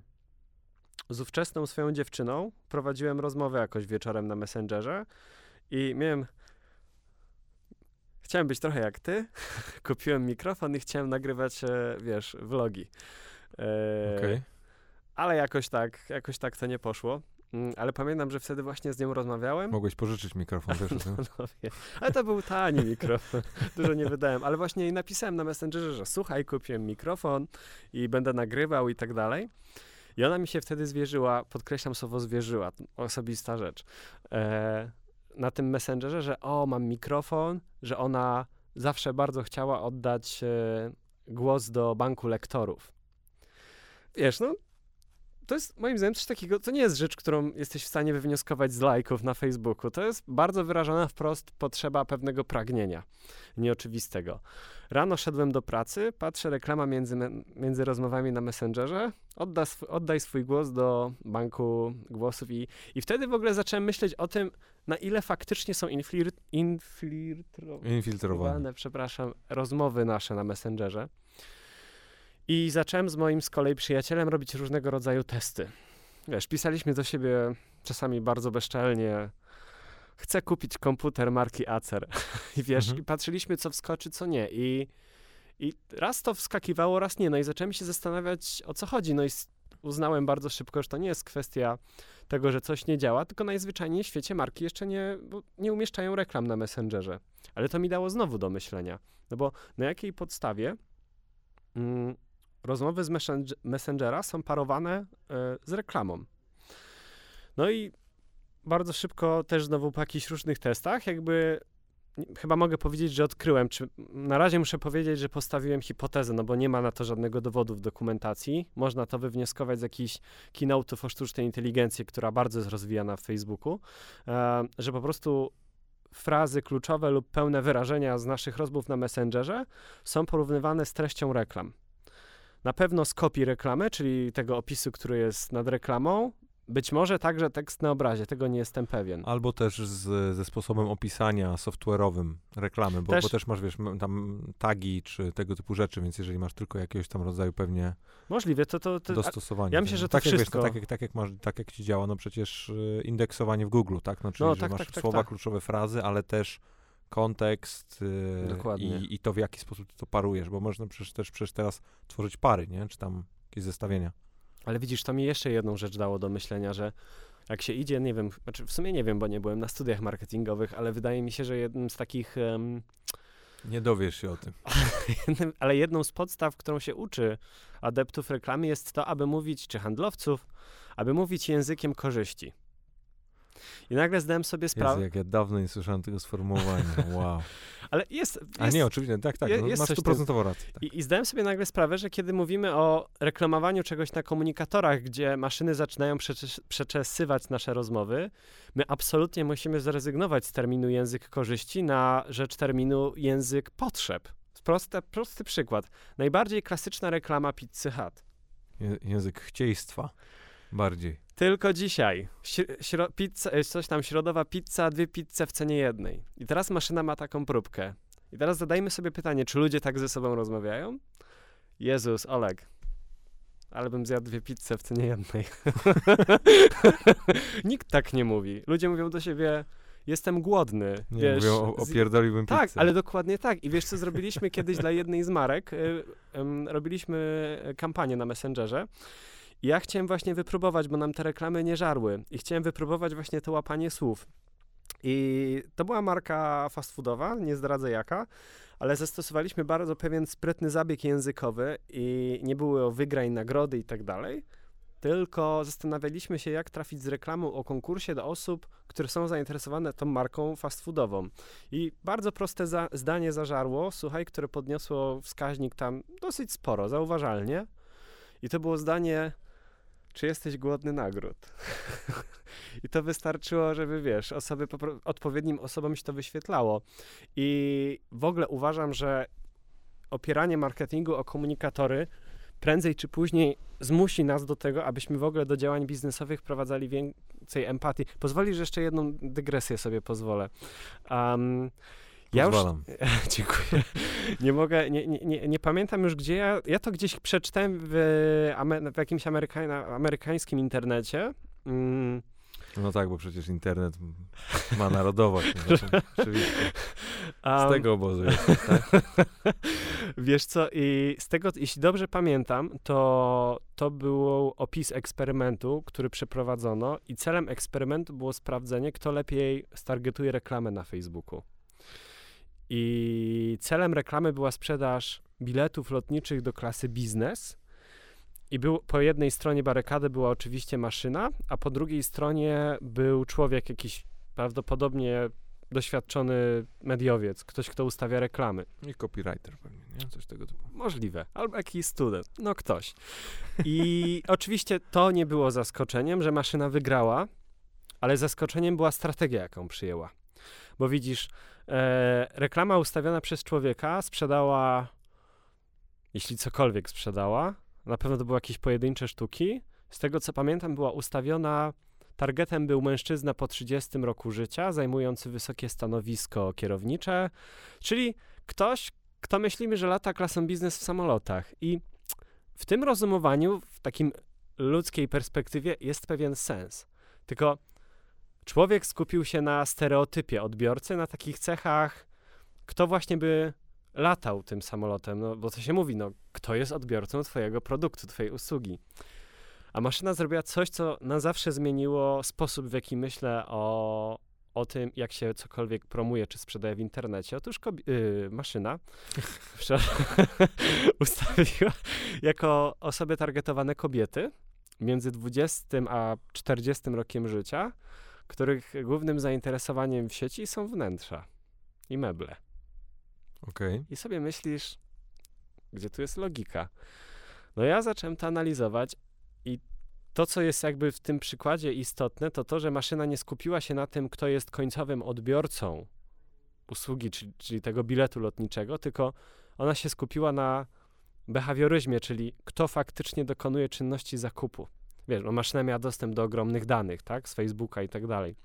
z ówczesną swoją dziewczyną prowadziłem rozmowę jakoś wieczorem na Messengerze i miałem chciałem być trochę jak ty. Kupiłem mikrofon i chciałem nagrywać, e, wiesz, vlogi. E, okay. ale jakoś tak, jakoś tak to nie poszło. Mm, Ale pamiętam, że wtedy właśnie z nią rozmawiałem. Mogłeś pożyczyć mikrofon, wiesz, o tym? No, wie. Ale to był tani mikrofon, dużo nie wydałem. Ale właśnie jej napisałem na Messengerze, że słuchaj, kupiłem mikrofon i będę nagrywał i tak dalej. I ona mi się wtedy zwierzyła, podkreślam słowo zwierzyła, osobista rzecz, e, na tym Messengerze, że o, mam mikrofon, że ona zawsze bardzo chciała oddać e, głos do banku lektorów. Wiesz, no, to jest moim zdaniem coś takiego, to nie jest rzecz, którą jesteś w stanie wywnioskować z lajków na Facebooku. To jest bardzo wyrażona wprost potrzeba pewnego pragnienia, nieoczywistego. Rano szedłem do pracy, patrzę reklama między, między rozmowami na Messengerze, odda oddaj swój głos do banku głosów i, i wtedy w ogóle zacząłem myśleć o tym, na ile faktycznie są inflir, infiltrowane przepraszam, rozmowy nasze na Messengerze. I zacząłem z moim z kolei przyjacielem robić różnego rodzaju testy. Wiesz, pisaliśmy do siebie czasami bardzo bezczelnie. Chcę kupić komputer marki Acer. I wiesz, Mhm. i patrzyliśmy, co wskoczy, co nie. I, I raz to wskakiwało, raz nie. No i zacząłem się zastanawiać, o co chodzi. No i uznałem bardzo szybko, że to nie jest kwestia tego, że coś nie działa, tylko najzwyczajniej w świecie marki jeszcze nie, nie umieszczają reklam na Messengerze. Ale to mi dało znowu do myślenia. No bo na jakiej podstawie mm, rozmowy z messen- Messengera są parowane e, z reklamą? No i bardzo szybko też znowu po jakichś różnych testach, jakby chyba mogę powiedzieć, że odkryłem, czy na razie muszę powiedzieć, że postawiłem hipotezę, no bo nie ma na to żadnego dowodu w dokumentacji. Można to wywnioskować z jakichś keynote'ów o sztucznej inteligencji, która bardzo jest rozwijana w Facebooku, e, że po prostu frazy kluczowe lub pełne wyrażenia z naszych rozmów na Messengerze są porównywane z treścią reklam. Na pewno z kopii reklamy, czyli tego opisu, który jest nad reklamą, być może także tekst na obrazie, tego nie jestem pewien. Albo też z, ze sposobem opisania software'owym reklamy, bo Też- bo też masz, wiesz, tam tagi czy tego typu rzeczy, więc jeżeli masz tylko jakiegoś tam rodzaju pewnie Możliwe, to, to, to dostosowanie. ja myślę, że to tak jak, wiesz, wszystko- no, tak, jak, tak, jak masz, tak jak ci działa, no przecież y, indeksowanie w Google, tak? No, czyli No, że tak, masz tak, tak, słowa, tak. kluczowe frazy, ale też kontekst y, i, i to, w jaki sposób ty to parujesz, bo można przecież też przecież teraz tworzyć pary, nie? Czy tam jakieś zestawienia. Ale widzisz, to mi jeszcze jedną rzecz dało do myślenia, że jak się idzie, nie wiem, znaczy w sumie nie wiem, bo nie byłem na studiach marketingowych, ale wydaje mi się, że jednym z takich, em, Nie dowiesz się o tym. ale jedną z podstaw, którą się uczy adeptów reklamy jest to, aby mówić, czy handlowców, aby mówić językiem korzyści. I nagle zdałem sobie sprawę, jak ja dawno nie słyszałem tego sformułowania. Wow. ale jest, A jest nie, oczywiście, tak, tak. no, jest masz stuprocentową rację. Tak. I, I zdałem sobie nagle sprawę, że kiedy mówimy o reklamowaniu czegoś na komunikatorach, gdzie maszyny zaczynają przecze- przeczesywać nasze rozmowy, my absolutnie musimy zrezygnować z terminu język korzyści na rzecz terminu język potrzeb. Proste, prosty przykład. Najbardziej klasyczna reklama Pizzy Hut. Język chcieństwa bardziej. Tylko dzisiaj. Śr- śro- pizza, e, coś tam, środowa pizza, dwie pizze w cenie jednej. I teraz maszyna ma taką próbkę. I teraz zadajmy sobie pytanie, czy ludzie tak ze sobą rozmawiają? Jezus, Oleg. Ale bym zjadł dwie pizze w cenie jednej. Nikt tak nie mówi. Ludzie mówią do siebie, jestem głodny. Nie, wiesz, mówią, o, opierdoliłbym pizzę. tak, ale dokładnie tak. I wiesz, co zrobiliśmy kiedyś dla jednej z marek? Y, ym, robiliśmy e, kampanię na Messengerze. Ja chciałem właśnie wypróbować, bo nam te reklamy nie żarły. I chciałem wypróbować właśnie to łapanie słów. I to była marka fast foodowa, nie zdradzę jaka, ale zastosowaliśmy bardzo pewien sprytny zabieg językowy i nie były o wygrań, nagrody i tak dalej, tylko zastanawialiśmy się, jak trafić z reklamą o konkursie do osób, które są zainteresowane tą marką fast foodową. I bardzo proste za zdanie zażarło, słuchaj, które podniosło wskaźnik tam dosyć sporo, zauważalnie. I to było zdanie, czy jesteś głodny nagród? I to wystarczyło, żeby wiesz, osoby odpowiednim osobom się to wyświetlało. I w ogóle uważam, że opieranie marketingu o komunikatory prędzej czy później zmusi nas do tego, abyśmy w ogóle do działań biznesowych wprowadzali więcej empatii. Pozwolisz, że jeszcze jedną dygresję sobie pozwolę. Um, ja już. Dziękuję. Nie mogę, nie, nie, nie, pamiętam już gdzie ja, ja to gdzieś przeczytałem w, w jakimś ameryka, amerykańskim internecie. Mm, No tak, bo przecież internet ma narodowość. No, oczywiście. Z tego obozu jest, tak? Wiesz co, i z tego, jeśli dobrze pamiętam, to to był opis eksperymentu, który przeprowadzono i celem eksperymentu było sprawdzenie, kto lepiej stargetuje reklamę na Facebooku. I celem reklamy była sprzedaż biletów lotniczych do klasy biznes. I był, po jednej stronie barykady była oczywiście maszyna, a po drugiej stronie był człowiek, jakiś prawdopodobnie doświadczony mediowiec, ktoś, kto ustawia reklamy. I copywriter pewnie, nie? Coś tego typu. Możliwe. Albo jakiś student. No ktoś. I oczywiście to nie było zaskoczeniem, że maszyna wygrała, ale zaskoczeniem była strategia, jaką przyjęła. Bo widzisz, e, reklama ustawiona przez człowieka sprzedała, jeśli cokolwiek sprzedała, na pewno to były jakieś pojedyncze sztuki. Z tego co pamiętam, była ustawiona. Targetem był mężczyzna po 30 roku życia, zajmujący wysokie stanowisko kierownicze, czyli ktoś, kto myślimy, że lata klasą biznes w samolotach. I w tym rozumowaniu, w takim ludzkiej perspektywie, jest pewien sens. Tylko człowiek skupił się na stereotypie odbiorcy, na takich cechach, kto właśnie by latał tym samolotem. No, bo to się mówi, no, kto jest odbiorcą twojego produktu, twojej usługi. A maszyna zrobiła coś, co na zawsze zmieniło sposób, w jaki myślę o, o tym, jak się cokolwiek promuje czy sprzedaje w internecie. Otóż kobi- yy, maszyna ustawiła jako osoby targetowane kobiety między 20 a 40 rokiem życia, których głównym zainteresowaniem w sieci są wnętrza i meble. Okej. I sobie myślisz, gdzie tu jest logika? No ja zacząłem to analizować i to, co jest jakby w tym przykładzie istotne, to to, że maszyna nie skupiła się na tym, kto jest końcowym odbiorcą usługi, czyli, czyli tego biletu lotniczego, tylko ona się skupiła na behawioryzmie, czyli kto faktycznie dokonuje czynności zakupu. Wiesz, no maszyna miała dostęp do ogromnych danych, tak, z Facebooka i tak dalej.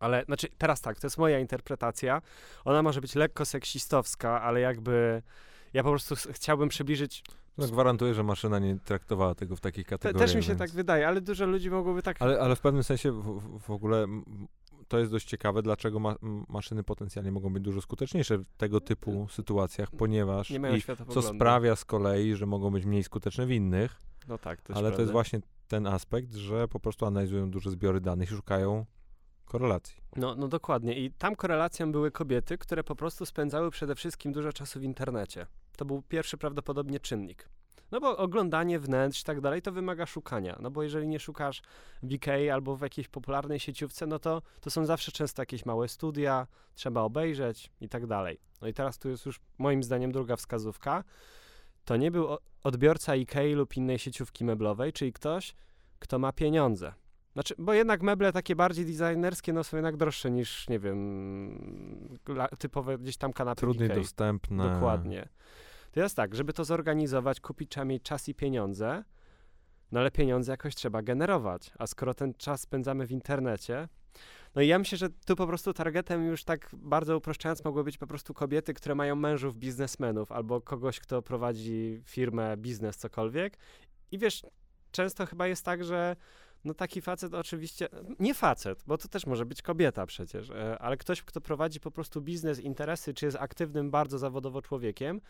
Ale, znaczy, teraz tak, to jest moja interpretacja. Ona może być lekko seksistowska, ale jakby ja po prostu ch- chciałbym przybliżyć. No, gwarantuję, że maszyna nie traktowała tego w takich Te, kategoriach. też mi się więc- tak wydaje, ale dużo ludzi mogłoby tak. Ale, ale w pewnym sensie w, w- ogóle to jest dość ciekawe, dlaczego ma, maszyny potencjalnie mogą być dużo skuteczniejsze w tego typu sytuacjach, ponieważ nie mają i co sprawia z kolei, że mogą być mniej skuteczne w innych, No tak, to ale to jest prawda. właśnie ten aspekt, że po prostu analizują duże zbiory danych i szukają korelacji. No, no dokładnie. I tam korelacją były kobiety, które po prostu spędzały przede wszystkim dużo czasu w internecie. To był pierwszy prawdopodobnie czynnik. No bo oglądanie wnętrz i tak dalej to wymaga szukania. No bo jeżeli nie szukasz w Ikei albo w jakiejś popularnej sieciówce, no to to są zawsze często jakieś małe studia, trzeba obejrzeć i tak dalej. No i teraz tu jest już moim zdaniem druga wskazówka. To nie był odbiorca Ikei lub innej sieciówki meblowej, czyli ktoś, kto ma pieniądze. Znaczy, bo jednak meble takie bardziej designerskie no, są jednak droższe niż, nie wiem, typowe gdzieś tam kanapy Trudniej Ikei. dostępne. Dokładnie. To jest tak, żeby to zorganizować, kupić trzeba mieć czas i pieniądze, no ale pieniądze jakoś trzeba generować. A skoro ten czas spędzamy w internecie, no i ja myślę, że tu po prostu targetem już tak bardzo uproszczając mogły być po prostu kobiety, które mają mężów biznesmenów albo kogoś, kto prowadzi firmę, biznes, cokolwiek. I wiesz, często chyba jest tak, że no taki facet oczywiście, nie facet, bo to też może być kobieta przecież, e, ale ktoś, kto prowadzi po prostu biznes, interesy, czy jest aktywnym bardzo zawodowo człowiekiem,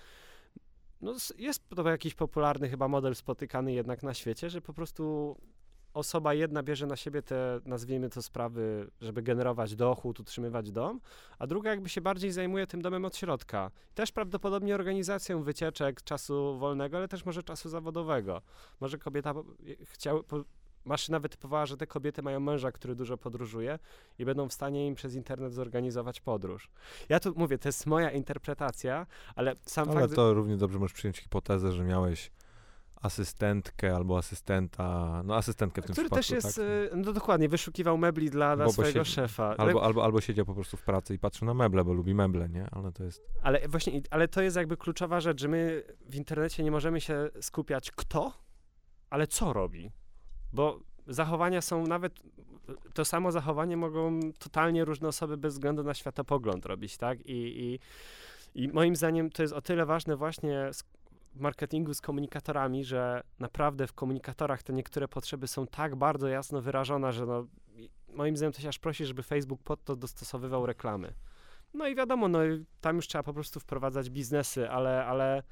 no jest to jakiś popularny chyba model spotykany jednak na świecie, że po prostu osoba jedna bierze na siebie te, nazwijmy to sprawy, żeby generować dochód, utrzymywać dom, a druga jakby się bardziej zajmuje tym domem od środka. Też prawdopodobnie organizacją wycieczek, czasu wolnego, ale też może czasu zawodowego. Może kobieta po, maszyna wytypowała, że te kobiety mają męża, który dużo podróżuje i będą w stanie im przez internet zorganizować podróż. Ja tu mówię, to jest moja interpretacja, ale sam Ale fakt... to równie dobrze możesz przyjąć hipotezę, że miałeś asystentkę albo asystenta, no asystentkę w tym który przypadku, też jest, tak? e, no dokładnie, wyszukiwał mebli dla, dla swojego się- szefa. Albo, albo, albo siedział po prostu w pracy i patrzył na meble, bo lubi meble, nie? Ale to jest... Ale właśnie, ale to jest jakby kluczowa rzecz, że my w internecie nie możemy się skupiać kto, ale co robi. Bo zachowania są nawet, to samo zachowanie mogą totalnie różne osoby bez względu na światopogląd robić, tak? I, i, i moim zdaniem to jest o tyle ważne właśnie marketingu z komunikatorami, że naprawdę w komunikatorach te niektóre potrzeby są tak bardzo jasno wyrażone, że no, moim zdaniem to się aż prosi, żeby Facebook pod to dostosowywał reklamy. No i wiadomo, no tam już trzeba po prostu wprowadzać biznesy, ale, ale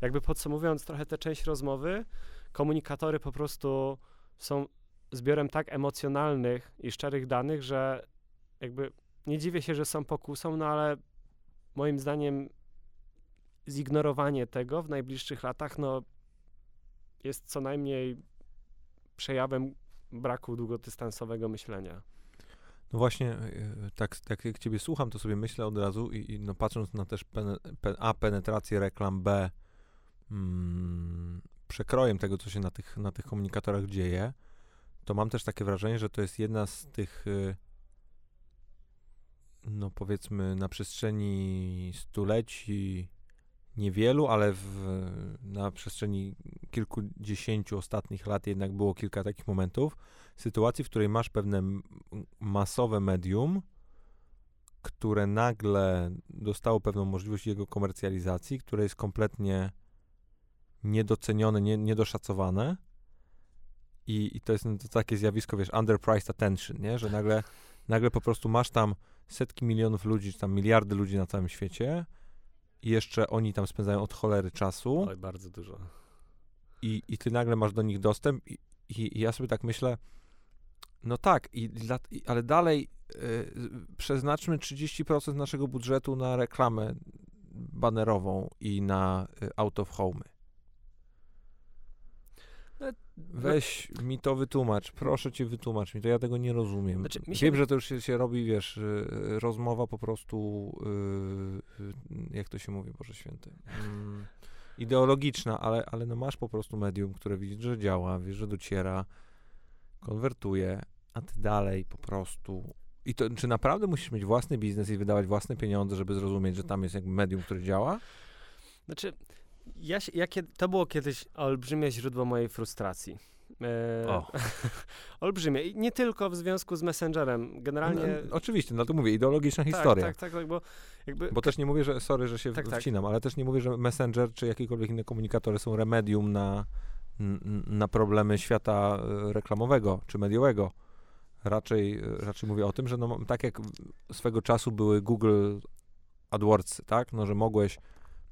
jakby podsumowując trochę tę część rozmowy, komunikatory po prostu są zbiorem tak emocjonalnych i szczerych danych, że jakby nie dziwię się, że są pokusą, no ale moim zdaniem zignorowanie tego w najbliższych latach, no jest co najmniej przejawem braku długodystansowego myślenia. No właśnie, e, tak, tak jak ciebie słucham, to sobie myślę od razu i, i no patrząc na też pen, pen, A, penetrację reklam, B, mm, przekrojem tego, co się na tych, na tych komunikatorach dzieje, to mam też takie wrażenie, że to jest jedna z tych, y, no powiedzmy, na przestrzeni stuleci, niewielu, ale w, na przestrzeni kilkudziesięciu ostatnich lat jednak było kilka takich momentów, sytuacji, w której masz pewne masowe medium, które nagle dostało pewną możliwość jego komercjalizacji, które jest kompletnie niedocenione, nie, niedoszacowane. I, I to jest no, to takie zjawisko, wiesz, underpriced attention, nie? Że nagle, nagle po prostu masz tam setki milionów ludzi, czy tam miliardy ludzi na całym świecie i jeszcze oni tam spędzają od cholery czasu. Oj, bardzo dużo. I, i ty nagle masz do nich dostęp i, i, i ja sobie tak myślę, no tak, i, i ale dalej y, przeznaczmy 30% naszego budżetu na reklamę banerową i na y, out of home. Weź mi to wytłumacz, proszę cię wytłumacz mi, to ja tego nie rozumiem. Znaczy, Wiem, że to już się, się, robi, wiesz, y, rozmowa po prostu, yy, jak to się mówi, Boże Święty, yy, ideologiczna, ale, ale no masz po prostu medium, które widzisz, że działa, wiesz, że dociera, konwertuje, a ty dalej po prostu. I to, czy naprawdę musisz mieć własny biznes i wydawać własne pieniądze, żeby zrozumieć, że tam jest jakby medium, które działa? Znaczy, ja, ja to było kiedyś olbrzymie źródło mojej frustracji. E, olbrzymie. I nie tylko w związku z Messengerem. Generalnie. No, no, oczywiście, no to mówię, ideologiczna tak, historia. Tak, tak, tak, bo jakby... Bo też nie mówię, że, sorry, że się tak, tak. wcinam, tak. ale też nie mówię, że Messenger czy jakiekolwiek inne komunikatory są remedium na, na problemy świata e, reklamowego czy mediowego. Raczej, raczej mówię o tym, że no, tak jak swego czasu były Google AdWords, tak, no, że mogłeś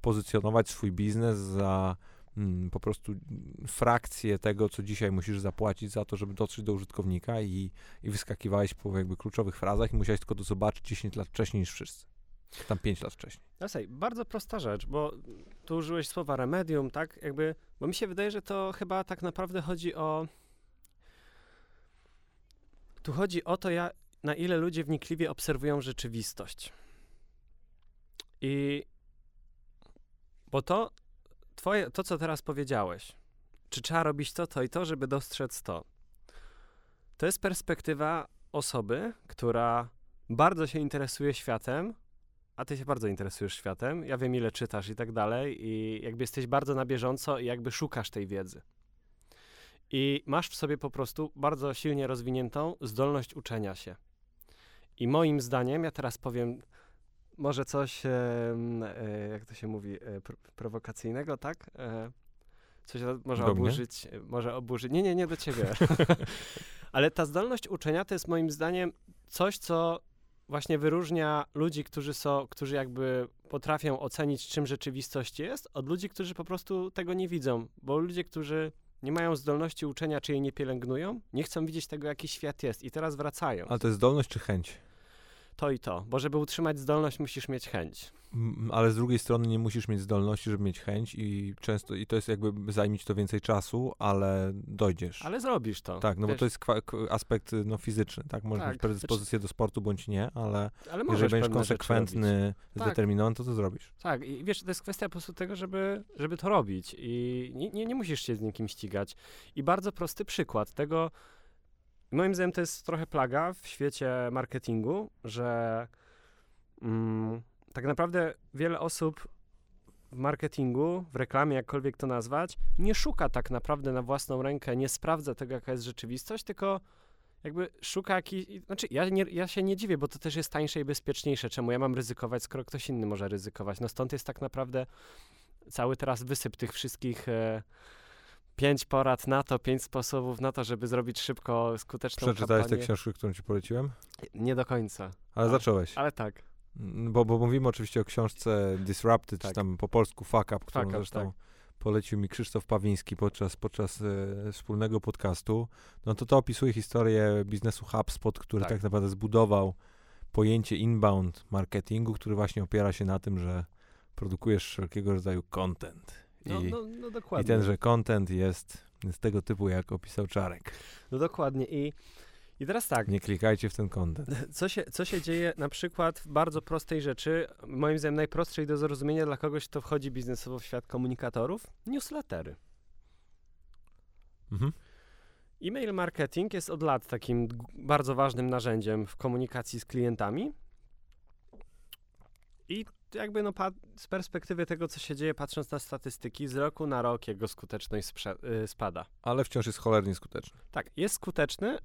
pozycjonować swój biznes za mm, po prostu frakcję tego, co dzisiaj musisz zapłacić za to, żeby dotrzeć do użytkownika i, i wyskakiwałeś po jakby kluczowych frazach i musiałeś tylko to zobaczyć 10 lat wcześniej niż wszyscy. Tam 5 lat wcześniej. Jasej, bardzo prosta rzecz, bo tu użyłeś słowa remedium, tak? Jakby, bo mi się wydaje, że to chyba tak naprawdę chodzi o tu chodzi o to, ja, na ile ludzie wnikliwie obserwują rzeczywistość. I bo to, twoje, to co teraz powiedziałeś, czy trzeba robić to, to i to, żeby dostrzec to, to jest perspektywa osoby, która bardzo się interesuje światem, a ty się bardzo interesujesz światem, ja wiem ile czytasz i tak dalej i jakby jesteś bardzo na bieżąco i jakby szukasz tej wiedzy. I masz w sobie po prostu bardzo silnie rozwiniętą zdolność uczenia się. I moim zdaniem, ja teraz powiem może coś, e, jak to się mówi, e, prowokacyjnego, tak? E, coś może do oburzyć, mnie? może oburzyć. Nie, nie, nie do ciebie. Ale ta zdolność uczenia to jest moim zdaniem coś, co właśnie wyróżnia ludzi, którzy są, którzy jakby potrafią ocenić, czym rzeczywistość jest, od ludzi, którzy po prostu tego nie widzą. Bo ludzie, którzy nie mają zdolności uczenia, czy jej nie pielęgnują, nie chcą widzieć tego, jaki świat jest i teraz wracają. Ale to jest zdolność czy chęć? To i to, bo żeby utrzymać zdolność, musisz mieć chęć. Ale z drugiej strony nie musisz mieć zdolności, żeby mieć chęć i często, i to jest jakby zajmie ci to więcej czasu, ale dojdziesz. Ale zrobisz to. Tak, no Wiesz, bo to jest aspekt no, fizyczny, tak? Możesz tak. mieć predyspozycję znaczy, do sportu bądź nie, ale, ale jeżeli będziesz konsekwentny, tak. zdeterminowany, to to zrobisz. Tak, i wiesz, to jest kwestia po prostu tego, żeby, żeby to robić i nie, nie, nie musisz się z nikim ścigać. I bardzo prosty przykład tego, moim zdaniem to jest trochę plaga w świecie marketingu, że mm, tak naprawdę wiele osób w marketingu, w reklamie, jakkolwiek to nazwać, nie szuka tak naprawdę na własną rękę, nie sprawdza tego, jaka jest rzeczywistość, tylko jakby szuka jakiś. Znaczy, ja, nie, ja się nie dziwię, bo to też jest tańsze i bezpieczniejsze. Czemu ja mam ryzykować, skoro ktoś inny może ryzykować? No stąd jest tak naprawdę cały teraz wysyp tych wszystkich. E, pięć porad na to, pięć sposobów na to, żeby zrobić szybko, skuteczną Przeczytałeś kampanię. książkę, którą ci poleciłem? Nie do końca, Ale A. zacząłeś. ale tak. Mm, Bo, bo mówimy oczywiście o książce Disrupted, czy Tak. tam po polsku Fuck Up, którą Fuck Up, zresztą tak. polecił mi Krzysztof Pawiński podczas, podczas e, wspólnego podcastu. No to to opisuje historię biznesu HubSpot, który tak. Tak. naprawdę zbudował pojęcie inbound marketingu, który właśnie opiera się na tym, że produkujesz wszelkiego rodzaju content. No, I, no, no I dokładnie. tenże content jest, jest tego typu, jak opisał Czarek. No dokładnie. I, I teraz tak, Nie klikajcie w ten content. co się, co się dzieje na przykład w bardzo prostej rzeczy, moim zdaniem najprostszej do zrozumienia dla kogoś, kto wchodzi biznesowo w świat komunikatorów? Newslettery. Mhm. E-mail marketing jest od lat takim bardzo ważnym narzędziem w komunikacji z klientami. I jakby no, z perspektywy tego, co się dzieje, patrząc na statystyki, z roku na rok jego skuteczność y, spada. Ale wciąż jest cholernie skuteczny. Tak, jest skuteczny,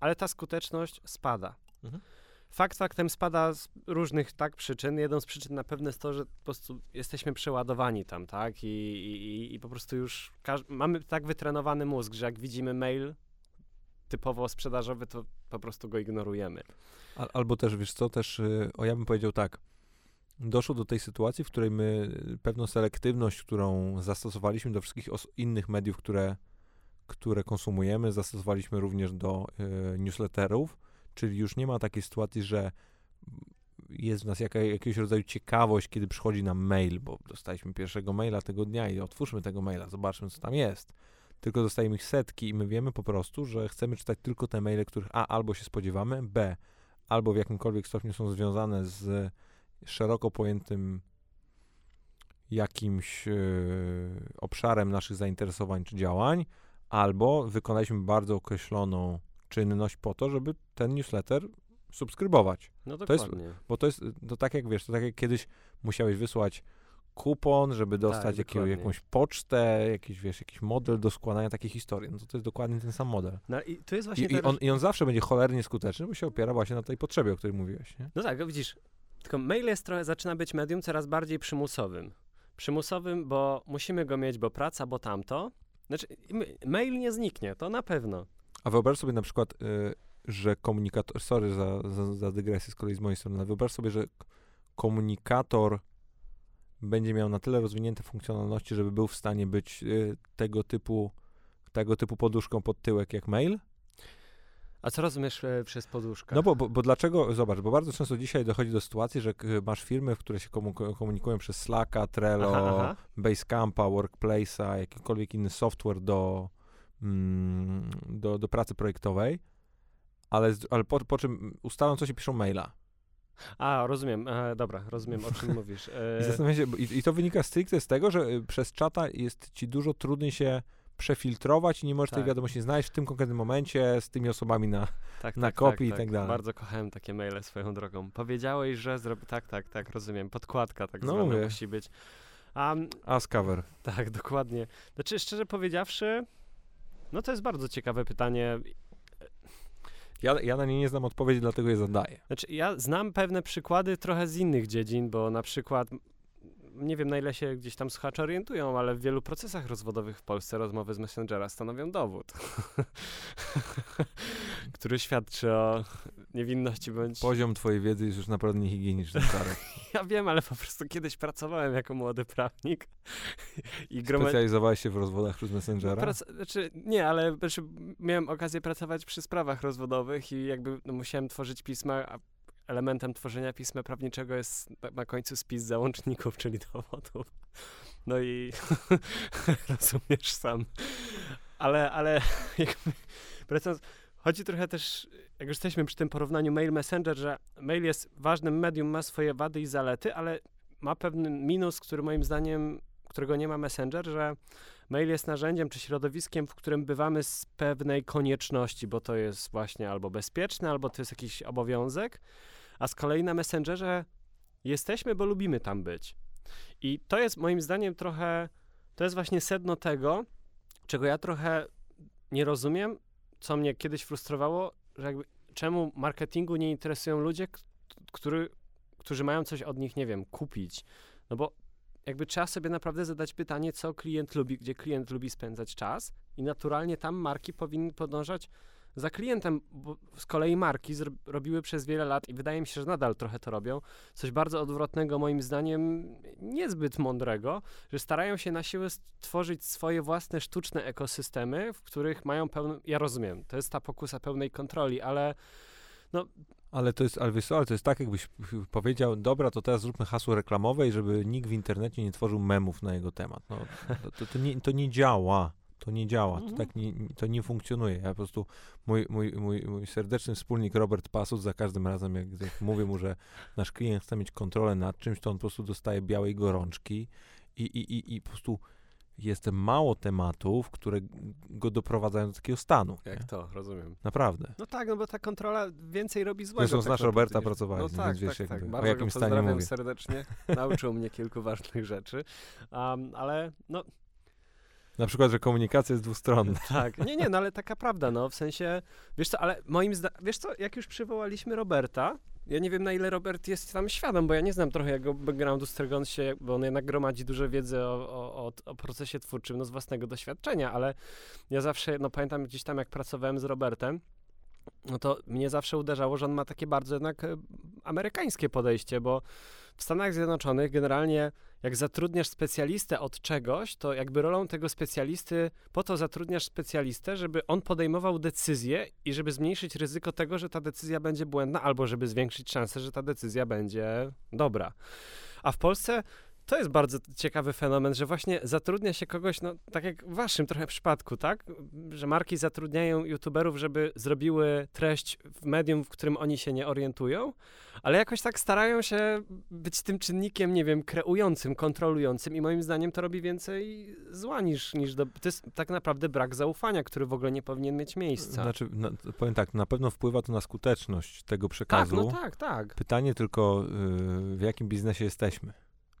ale ta skuteczność spada. Mhm. Fakt faktem spada z różnych tak przyczyn. Jedną z przyczyn na pewno jest to, że po prostu jesteśmy przeładowani tam, tak? I, i, i po prostu już mamy tak wytrenowany mózg, że jak widzimy mail typowo sprzedażowy, to po prostu go ignorujemy. Al, albo też, wiesz co, też, y, o ja bym powiedział tak, doszło do tej sytuacji, w której my pewną selektywność, którą zastosowaliśmy do wszystkich innych mediów, które, które konsumujemy, zastosowaliśmy również do y, newsletterów, czyli już nie ma takiej sytuacji, że jest w nas jaka, jakiegoś rodzaju ciekawość, kiedy przychodzi nam mail, bo dostaliśmy pierwszego maila tego dnia i otwórzmy tego maila, zobaczmy, co tam jest. Tylko dostajemy ich setki i my wiemy po prostu, że chcemy czytać tylko te maile, których A albo się spodziewamy, B albo w jakimkolwiek stopniu są związane z szeroko pojętym jakimś e, obszarem naszych zainteresowań czy działań, albo wykonaliśmy bardzo określoną czynność po to, żeby ten newsletter subskrybować. No To jest- dokładnie. Bo to jest, to tak jak wiesz, to tak jak kiedyś musiałeś wysłać kupon, żeby dostać jakiego, Tak, dokładnie. jakąś pocztę, jakiś, wiesz, jakiś model do składania takiej historii. No to, to jest dokładnie ten sam model. No i to jest I, właśnie i, teraz- on, I on zawsze będzie cholernie skuteczny, bo się opiera właśnie na tej potrzebie, o której mówiłeś. Nie? No tak, widzisz, tylko mail jest trochę, zaczyna być medium coraz bardziej przymusowym. Przymusowym, bo musimy go mieć, bo praca, bo tamto. Znaczy, mail nie zniknie, to na pewno. A wyobraź sobie na przykład, y, że komunikator, sorry za, za, za dygresję z kolei z mojej strony, ale wyobraź sobie, że komunikator będzie miał na tyle rozwinięte funkcjonalności, żeby był w stanie być y, tego typu tego typu poduszką pod tyłek jak mail? A co rozumiesz e, przez poduszkę? No bo, bo, bo dlaczego, zobacz, bo bardzo często dzisiaj dochodzi do sytuacji, że masz firmy, w które się komu- komunikują przez Slacka, Trello, Aha, aha. Basecampa, Workplace'a, jakikolwiek inny software do, mm, do, do pracy projektowej, ale, ale po, po czym ustalą coś i piszą maila. A, rozumiem, e, dobra, rozumiem, o czym mówisz. I, E, zastanawiam się, i, I to wynika stricte z tego, że y, przez czata jest ci dużo trudniej się przefiltrować i nie możesz tej Tak. wiadomości znaleźć w tym konkretnym momencie z tymi osobami na... tak, na tak, kopii i tak, tak dalej. Bardzo kochałem takie maile swoją drogą. Powiedziałeś, że zrobi... Tak, tak, tak, rozumiem. Podkładka tak No zwana musi być. A, Ascover. tak, dokładnie. Znaczy, szczerze powiedziawszy, no to jest bardzo ciekawe pytanie. Ja, ja na nie nie znam odpowiedzi, dlatego je zadaję. Znaczy, ja znam pewne przykłady trochę z innych dziedzin, bo na przykład, nie wiem na ile się gdzieś tam słuchacze orientują, ale w wielu procesach rozwodowych w Polsce rozmowy z Messengera stanowią dowód, który świadczy o niewinności bądź... Poziom twojej wiedzy jest już naprawdę niehigieniczny, Czarek. Ja wiem, ale po prostu kiedyś pracowałem jako młody prawnik i gromad... Specjalizowałeś się w rozwodach przez Messengera? Prac- znaczy, nie, ale znaczy, miałem okazję pracować przy sprawach rozwodowych i jakby no, musiałem tworzyć pisma, a elementem tworzenia pisma prawniczego jest na, końcu spis załączników, czyli dowodów. No i rozumiesz sam. Ale, ale jakby wracając, chodzi trochę też, jak już jesteśmy przy tym porównaniu mail-messenger, że mail jest ważnym medium, ma swoje wady i zalety, ale ma pewien minus, który moim zdaniem, którego nie ma messenger, że mail jest narzędziem czy środowiskiem, w którym bywamy z pewnej konieczności, bo to jest właśnie albo bezpieczne, albo to jest jakiś obowiązek, a z kolei na Messengerze jesteśmy, bo lubimy tam być. I to jest moim zdaniem trochę, to jest właśnie sedno tego, czego ja trochę nie rozumiem, co mnie kiedyś frustrowało, że jakby czemu marketingu nie interesują ludzie, który, którzy mają coś od nich, nie wiem, kupić. No bo jakby trzeba sobie naprawdę zadać pytanie, co klient lubi, gdzie klient lubi spędzać czas i naturalnie tam marki powinny podążać za klientem, bo z kolei marki robiły przez wiele lat i wydaje mi się, że nadal trochę to robią, coś bardzo odwrotnego, moim zdaniem niezbyt mądrego, że starają się na siłę stworzyć swoje własne sztuczne ekosystemy, w których mają pełną. Ja rozumiem, to jest ta pokusa pełnej kontroli, ale no, ale to jest, ale wiesz ale to jest tak, jakbyś powiedział, dobra, to teraz zróbmy hasło reklamowe i żeby nikt w internecie nie tworzył memów na jego temat. No, to, to, nie, to nie działa. To nie działa, to mhm. tak nie, to nie funkcjonuje. Ja po prostu, mój, mój, mój, mój serdeczny wspólnik Robert Pasut za każdym razem, jak, jak mówię mu, że nasz klient chce mieć kontrolę nad czymś, to on po prostu dostaje białej gorączki i, i, i, i po prostu jest mało tematów, które go doprowadzają do takiego stanu. Jak nie? to, rozumiem. Naprawdę. No tak, no bo ta kontrola więcej robi złego. Zresztą tak znasz Roberta pracowałeś, no tak, więc wiesz, tak, tak. Bardzo o jakim stanie mówię. serdecznie. Nauczył mnie kilku ważnych rzeczy. Um, ale no, na przykład, że komunikacja jest dwustronna. Tak, nie, nie, no ale taka prawda, no w sensie, wiesz co, ale moim zdaniem, wiesz co, jak już przywołaliśmy Roberta, ja nie wiem na ile Robert jest tam świadom, bo ja nie znam trochę jego backgroundu, z którego on się, bo on jednak gromadzi dużo wiedzy o, o, o, procesie twórczym, no z własnego doświadczenia, ale ja zawsze, no pamiętam gdzieś tam jak pracowałem z Robertem, no to mnie zawsze uderzało, że on ma takie bardzo jednak e, amerykańskie podejście, bo w Stanach Zjednoczonych generalnie jak zatrudniasz specjalistę od czegoś, to jakby rolą tego specjalisty, po to zatrudniasz specjalistę, żeby on podejmował decyzję i żeby zmniejszyć ryzyko tego, że ta decyzja będzie błędna, albo żeby zwiększyć szansę, że ta decyzja będzie dobra. A w Polsce to jest bardzo ciekawy fenomen, że właśnie zatrudnia się kogoś, no tak jak w waszym trochę przypadku, tak? Że marki zatrudniają youtuberów, żeby zrobiły treść w medium, w którym oni się nie orientują, ale jakoś tak starają się być tym czynnikiem, nie wiem, kreującym, kontrolującym i moim zdaniem to robi więcej zła niż, niż do... To jest tak naprawdę brak zaufania, który w ogóle nie powinien mieć miejsca. Znaczy, na, powiem tak, na pewno wpływa to na skuteczność tego przekazu. Tak, no tak, tak. Pytanie tylko, yy, w jakim biznesie jesteśmy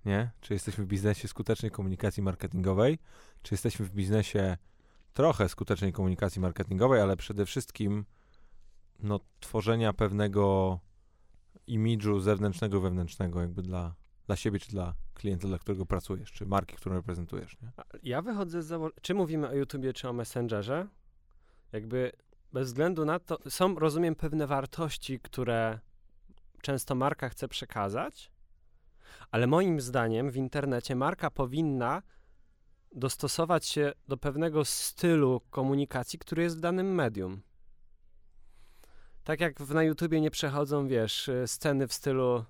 nie? Czy jesteśmy w biznesie skutecznej komunikacji marketingowej, czy jesteśmy w biznesie trochę skutecznej komunikacji marketingowej, ale przede wszystkim no, tworzenia pewnego imidżu zewnętrznego, wewnętrznego, jakby dla, dla siebie, czy dla klienta, dla którego pracujesz, czy marki, którą reprezentujesz. Nie? Ja wychodzę z założenia, czy mówimy o YouTubie, czy o Messengerze, jakby bez względu na to, są, rozumiem, pewne wartości, które często marka chce przekazać, ale moim zdaniem w internecie marka powinna dostosować się do pewnego stylu komunikacji, który jest w danym medium. Tak jak na YouTubie nie przechodzą, wiesz, y, sceny w stylu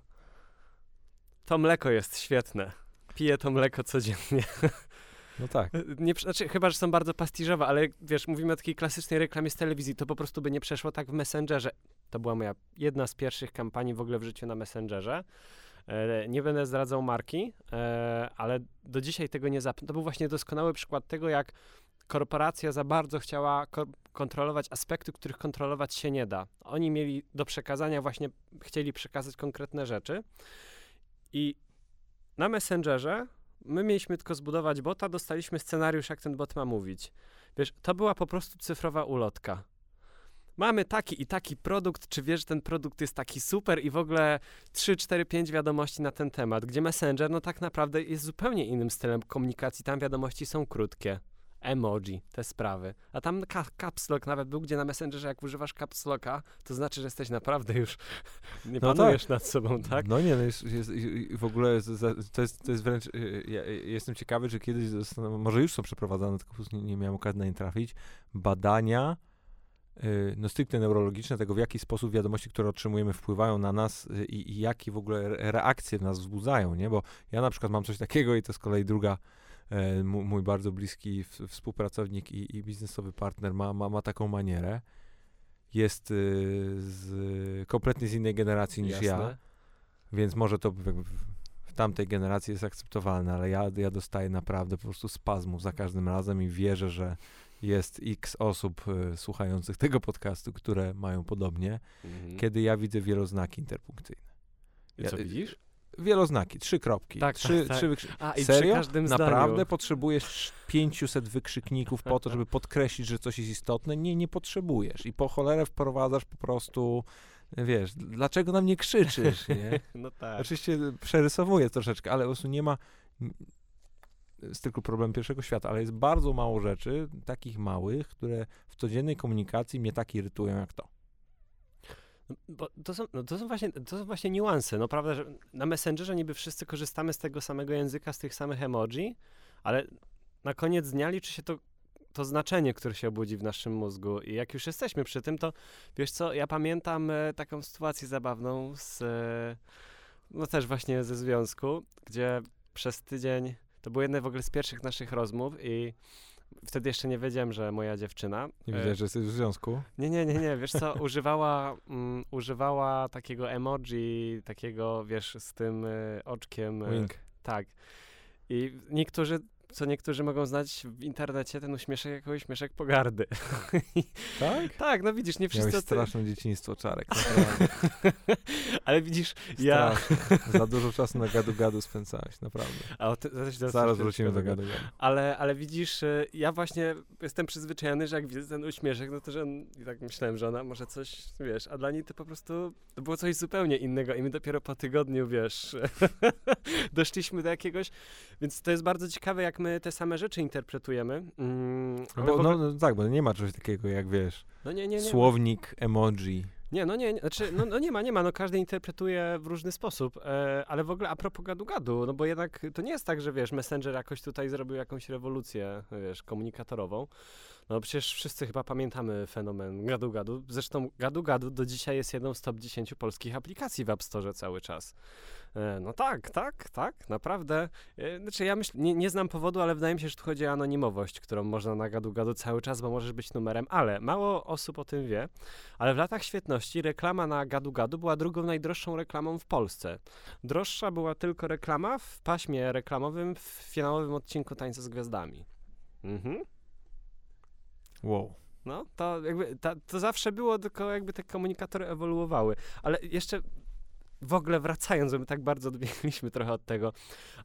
to mleko jest świetne. Piję to mleko codziennie. No tak. Nie, znaczy, chyba, że są bardzo pastiżowe, ale wiesz, mówimy o takiej klasycznej reklamie z telewizji, to po prostu by nie przeszło tak w Messengerze. To była moja jedna z pierwszych kampanii w ogóle w życiu na Messengerze. E, nie będę zdradzał marki, e, ale do dzisiaj tego nie zapomnę. To był właśnie doskonały przykład tego, jak korporacja za bardzo chciała ko kontrolować aspekty, których kontrolować się nie da. Oni mieli do przekazania, właśnie chcieli przekazać konkretne rzeczy. I na Messengerze my mieliśmy tylko zbudować bota, dostaliśmy scenariusz, jak ten bot ma mówić. Wiesz, to była po prostu cyfrowa ulotka mamy taki i taki produkt, czy wiesz, że ten produkt jest taki super i w ogóle 3, 4, 5 wiadomości na ten temat, gdzie Messenger no tak naprawdę jest zupełnie innym stylem komunikacji, tam wiadomości są krótkie. Emoji, te sprawy. A tam ka caps lock nawet był, gdzie na Messengerze jak używasz caps locka, to znaczy, że jesteś naprawdę już nie no panujesz tak. nad sobą, tak? No nie, no jest, jest, w ogóle to jest, to jest wręcz, y, ja jestem ciekawy, czy kiedyś, może już są przeprowadzane, tylko po prostu nie, nie miałem okazji na nie trafić, badania Y, no stricte neurologiczne, tego w jaki sposób wiadomości, które otrzymujemy wpływają na nas y, i, i jakie w ogóle reakcje w nas wzbudzają, nie? Bo ja na przykład mam coś takiego i to z kolei druga, e, mój bardzo bliski współpracownik i, i biznesowy partner ma, ma, ma taką manierę. Jest y, z, kompletnie z innej generacji niż Jasne. ja, więc może to w, w tamtej generacji jest akceptowalne, ale ja, ja dostaję naprawdę po prostu spazmów za każdym razem i wierzę, że jest x osób y, słuchających tego podcastu, które mają podobnie, mhm. kiedy ja widzę wieloznaki interpunkcyjne. I co ja, widzisz? Wieloznaki, trzy kropki. Tak, trzy, tak, tak. Trzy A, i Serio? Naprawdę zdaniu. potrzebujesz 500 wykrzykników po to, żeby podkreślić, że coś jest istotne? Nie, nie potrzebujesz. I po cholerę wprowadzasz po prostu wiesz, dlaczego na mnie krzyczysz, nie? No tak. Oczywiście przerysowuję troszeczkę, ale po prostu nie ma, jest tylko problem pierwszego świata, ale jest bardzo mało rzeczy, takich małych, które w codziennej komunikacji mnie tak irytują jak to. No, bo to są, no to, są właśnie, to są właśnie niuanse. No prawda, że na Messengerze niby wszyscy korzystamy z tego samego języka, z tych samych emoji, ale na koniec dnia liczy się to, to znaczenie, które się obudzi w naszym mózgu. I jak już jesteśmy przy tym, to wiesz co, ja pamiętam e, taką sytuację zabawną z, e, no też właśnie ze związku, gdzie przez tydzień, to było jedne w ogóle z pierwszych naszych rozmów i wtedy jeszcze nie wiedziałem, że moja dziewczyna. Nie wiedziałem, że jesteś w związku? Nie, nie, nie, nie. Wiesz co, używała, mm, używała takiego emoji, takiego, wiesz, z tym y, oczkiem. Y, Wink. Tak. I niektórzy co niektórzy mogą znać w internecie, ten uśmieszek jako uśmieszek pogardy. Tak? tak, no widzisz, nie wszyscy... Miałeś straszne dzieciństwo, Czarek. Ale widzisz, ja... Za dużo czasu na gadu-gadu spędzałeś, naprawdę. A ty, Zaraz wrócimy do gadu-gadu. Ale, ale widzisz, y, ja właśnie jestem przyzwyczajony, że jak widzę ten uśmieszek, no to że on, i tak myślałem, że ona może coś, wiesz, a dla niej to po prostu to było coś zupełnie innego i my dopiero po tygodniu, wiesz, doszliśmy do jakiegoś, więc to jest bardzo ciekawe, jak my te same rzeczy interpretujemy. Mm, bo, ogóle... no, no, tak, bo nie ma czegoś takiego jak wiesz. No nie, nie, nie. Słownik, emoji. Nie, no nie, nie znaczy, no, no, nie ma, nie ma, no każdy interpretuje w różny sposób, e, ale w ogóle a propos gadu-gadu, no bo jednak to nie jest tak, że wiesz, Messenger jakoś tutaj zrobił jakąś rewolucję, wiesz, komunikatorową, no przecież wszyscy chyba pamiętamy fenomen gadu-gadu, zresztą gadu-gadu do dzisiaj jest jedną z top 10 polskich aplikacji w App Store cały czas. E, no tak, tak, tak, naprawdę. E, znaczy ja myślę, nie, nie, znam powodu, ale wydaje mi się, że tu chodzi o anonimowość, którą można na gadu-gadu cały czas, bo możesz być numerem, ale mało osób o tym wie, ale w latach świetności reklama na gadu-gadu była drugą najdroższą reklamą w Polsce. Droższa była tylko reklama w paśmie reklamowym w finałowym odcinku Tańca z Gwiazdami. Mhm. Wow. No, to jakby, ta, to zawsze było, tylko jakby te komunikatory ewoluowały. Ale jeszcze w ogóle wracając, bo my tak bardzo odbiegliśmy trochę od tego,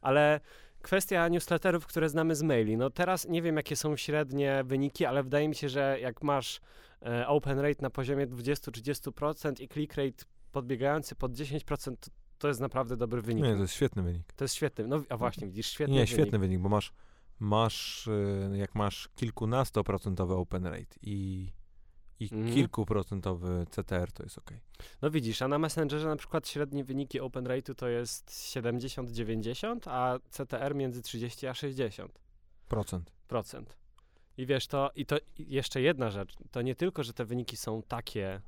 ale kwestia newsletterów, które znamy z maili. No teraz nie wiem, jakie są średnie wyniki, ale wydaje mi się, że jak masz e, open rate na poziomie 20-30% i click rate podbiegający pod 10%, to, to jest naprawdę dobry wynik. Nie, to jest świetny wynik. To jest świetny. No a właśnie, widzisz, świetny Nie, wynik. świetny wynik, bo masz, masz e, jak masz kilkunastoprocentowy open rate i i mm. kilkuprocentowy CTR to jest ok. No widzisz, a na Messengerze na przykład średnie wyniki open rate'u to jest 70-90, a CTR między 30 a 60. Procent. Procent. I wiesz, to i to jeszcze jedna rzecz, to nie tylko, że te wyniki są takie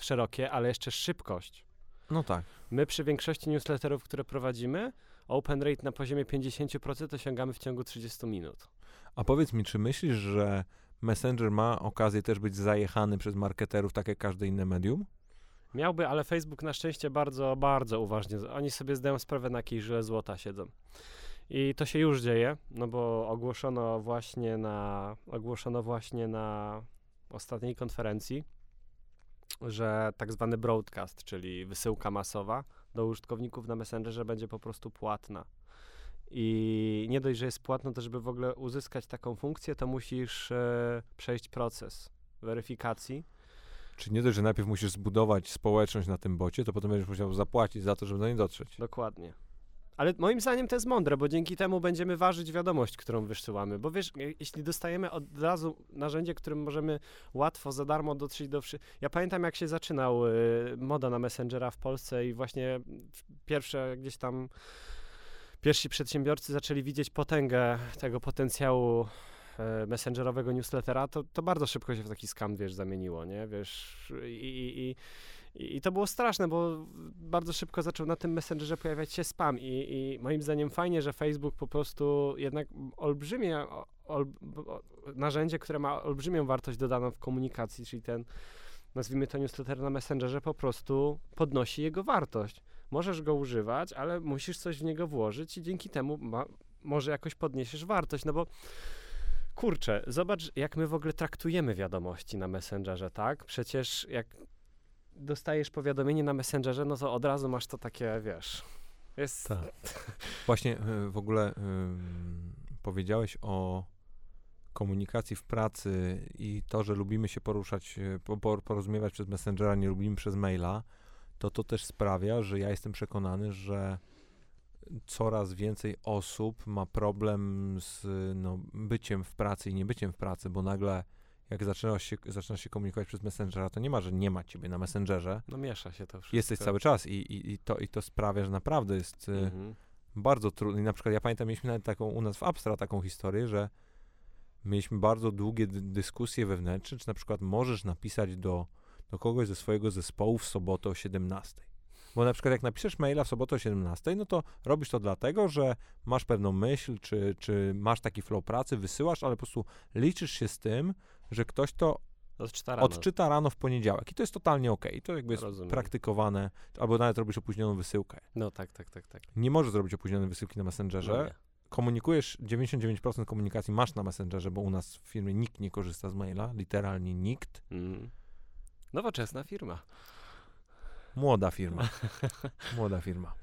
szerokie, ale jeszcze szybkość. No tak. My przy większości newsletterów, które prowadzimy, open rate na poziomie 50% osiągamy w ciągu 30 minut. A powiedz mi, czy myślisz, że Messenger ma okazję też być zajechany przez marketerów, tak jak każde inne medium? Miałby, ale Facebook na szczęście bardzo, bardzo uważnie. Oni sobie zdają sprawę, na jakiej źle złota siedzą. I to się już dzieje, no bo ogłoszono właśnie na, ogłoszono właśnie na ostatniej konferencji, że tak zwany broadcast, czyli wysyłka masowa do użytkowników na Messengerze będzie po prostu płatna. I nie dość, że jest płatno, to żeby w ogóle uzyskać taką funkcję, to musisz e, przejść proces weryfikacji. Czy nie dość, że najpierw musisz zbudować społeczność na tym bocie, to potem będziesz musiał zapłacić za to, żeby do niej dotrzeć. Dokładnie. Ale moim zdaniem to jest mądre, bo dzięki temu będziemy ważyć wiadomość, którą wysyłamy. Bo wiesz, jeśli dostajemy od razu narzędzie, którym możemy łatwo, za darmo dotrzeć do wszystkich. Ja pamiętam, jak się zaczynał y, moda na Messengera w Polsce i właśnie pierwsze gdzieś tam pierwsi przedsiębiorcy zaczęli widzieć potęgę tego potencjału e, messengerowego newslettera, to, to bardzo szybko się w taki skam, wiesz, zamieniło, nie, wiesz, i, i, i to było straszne, bo bardzo szybko zaczął na tym messengerze pojawiać się spam i, i moim zdaniem fajnie, że Facebook po prostu jednak olbrzymie ol, narzędzie, które ma olbrzymią wartość dodaną w komunikacji, czyli ten, nazwijmy to newsletter na messengerze, po prostu podnosi jego wartość możesz go używać, ale musisz coś w niego włożyć i dzięki temu ma, może jakoś podniesiesz wartość, no bo kurczę, zobacz jak my w ogóle traktujemy wiadomości na Messengerze, tak? Przecież jak dostajesz powiadomienie na Messengerze, no to od razu masz to takie, wiesz, jest... Tak. Właśnie y, w ogóle powiedziałeś o komunikacji w pracy i to, że lubimy się poruszać, y, porozumiewać przez Messengera, nie lubimy przez maila, to to też sprawia, że ja jestem przekonany, że coraz więcej osób ma problem z no, byciem w pracy i niebyciem w pracy, bo nagle jak zaczynasz się, zaczynasz się komunikować przez Messengera, to nie ma, że nie ma ciebie na Messengerze. No miesza się to wszystko. Jesteś cały czas i, i, i, to, i to sprawia, że naprawdę jest y, Mhm. bardzo trudno. I na przykład ja pamiętam, mieliśmy nawet taką u nas w Abstra taką historię, że mieliśmy bardzo długie dy- dyskusje wewnętrzne, czy na przykład możesz napisać do, do kogoś ze swojego zespołu w sobotę o 17. Bo na przykład jak napiszesz maila w sobotę o 17, no to robisz to dlatego, że masz pewną myśl, czy, czy masz taki flow pracy, wysyłasz, ale po prostu liczysz się z tym, że ktoś to Odczyta rano. odczyta rano w poniedziałek. I to jest totalnie okej. To jakby jest Rozumiem. praktykowane, albo nawet robisz opóźnioną wysyłkę. No tak, tak, tak, tak. Nie możesz zrobić opóźnionej wysyłki na Messengerze. No nie. Komunikujesz, 99% komunikacji masz na Messengerze, bo u nas w firmie nikt nie korzysta z maila, literalnie nikt. Mhm. Nowoczesna firma. Młoda firma. Młoda firma.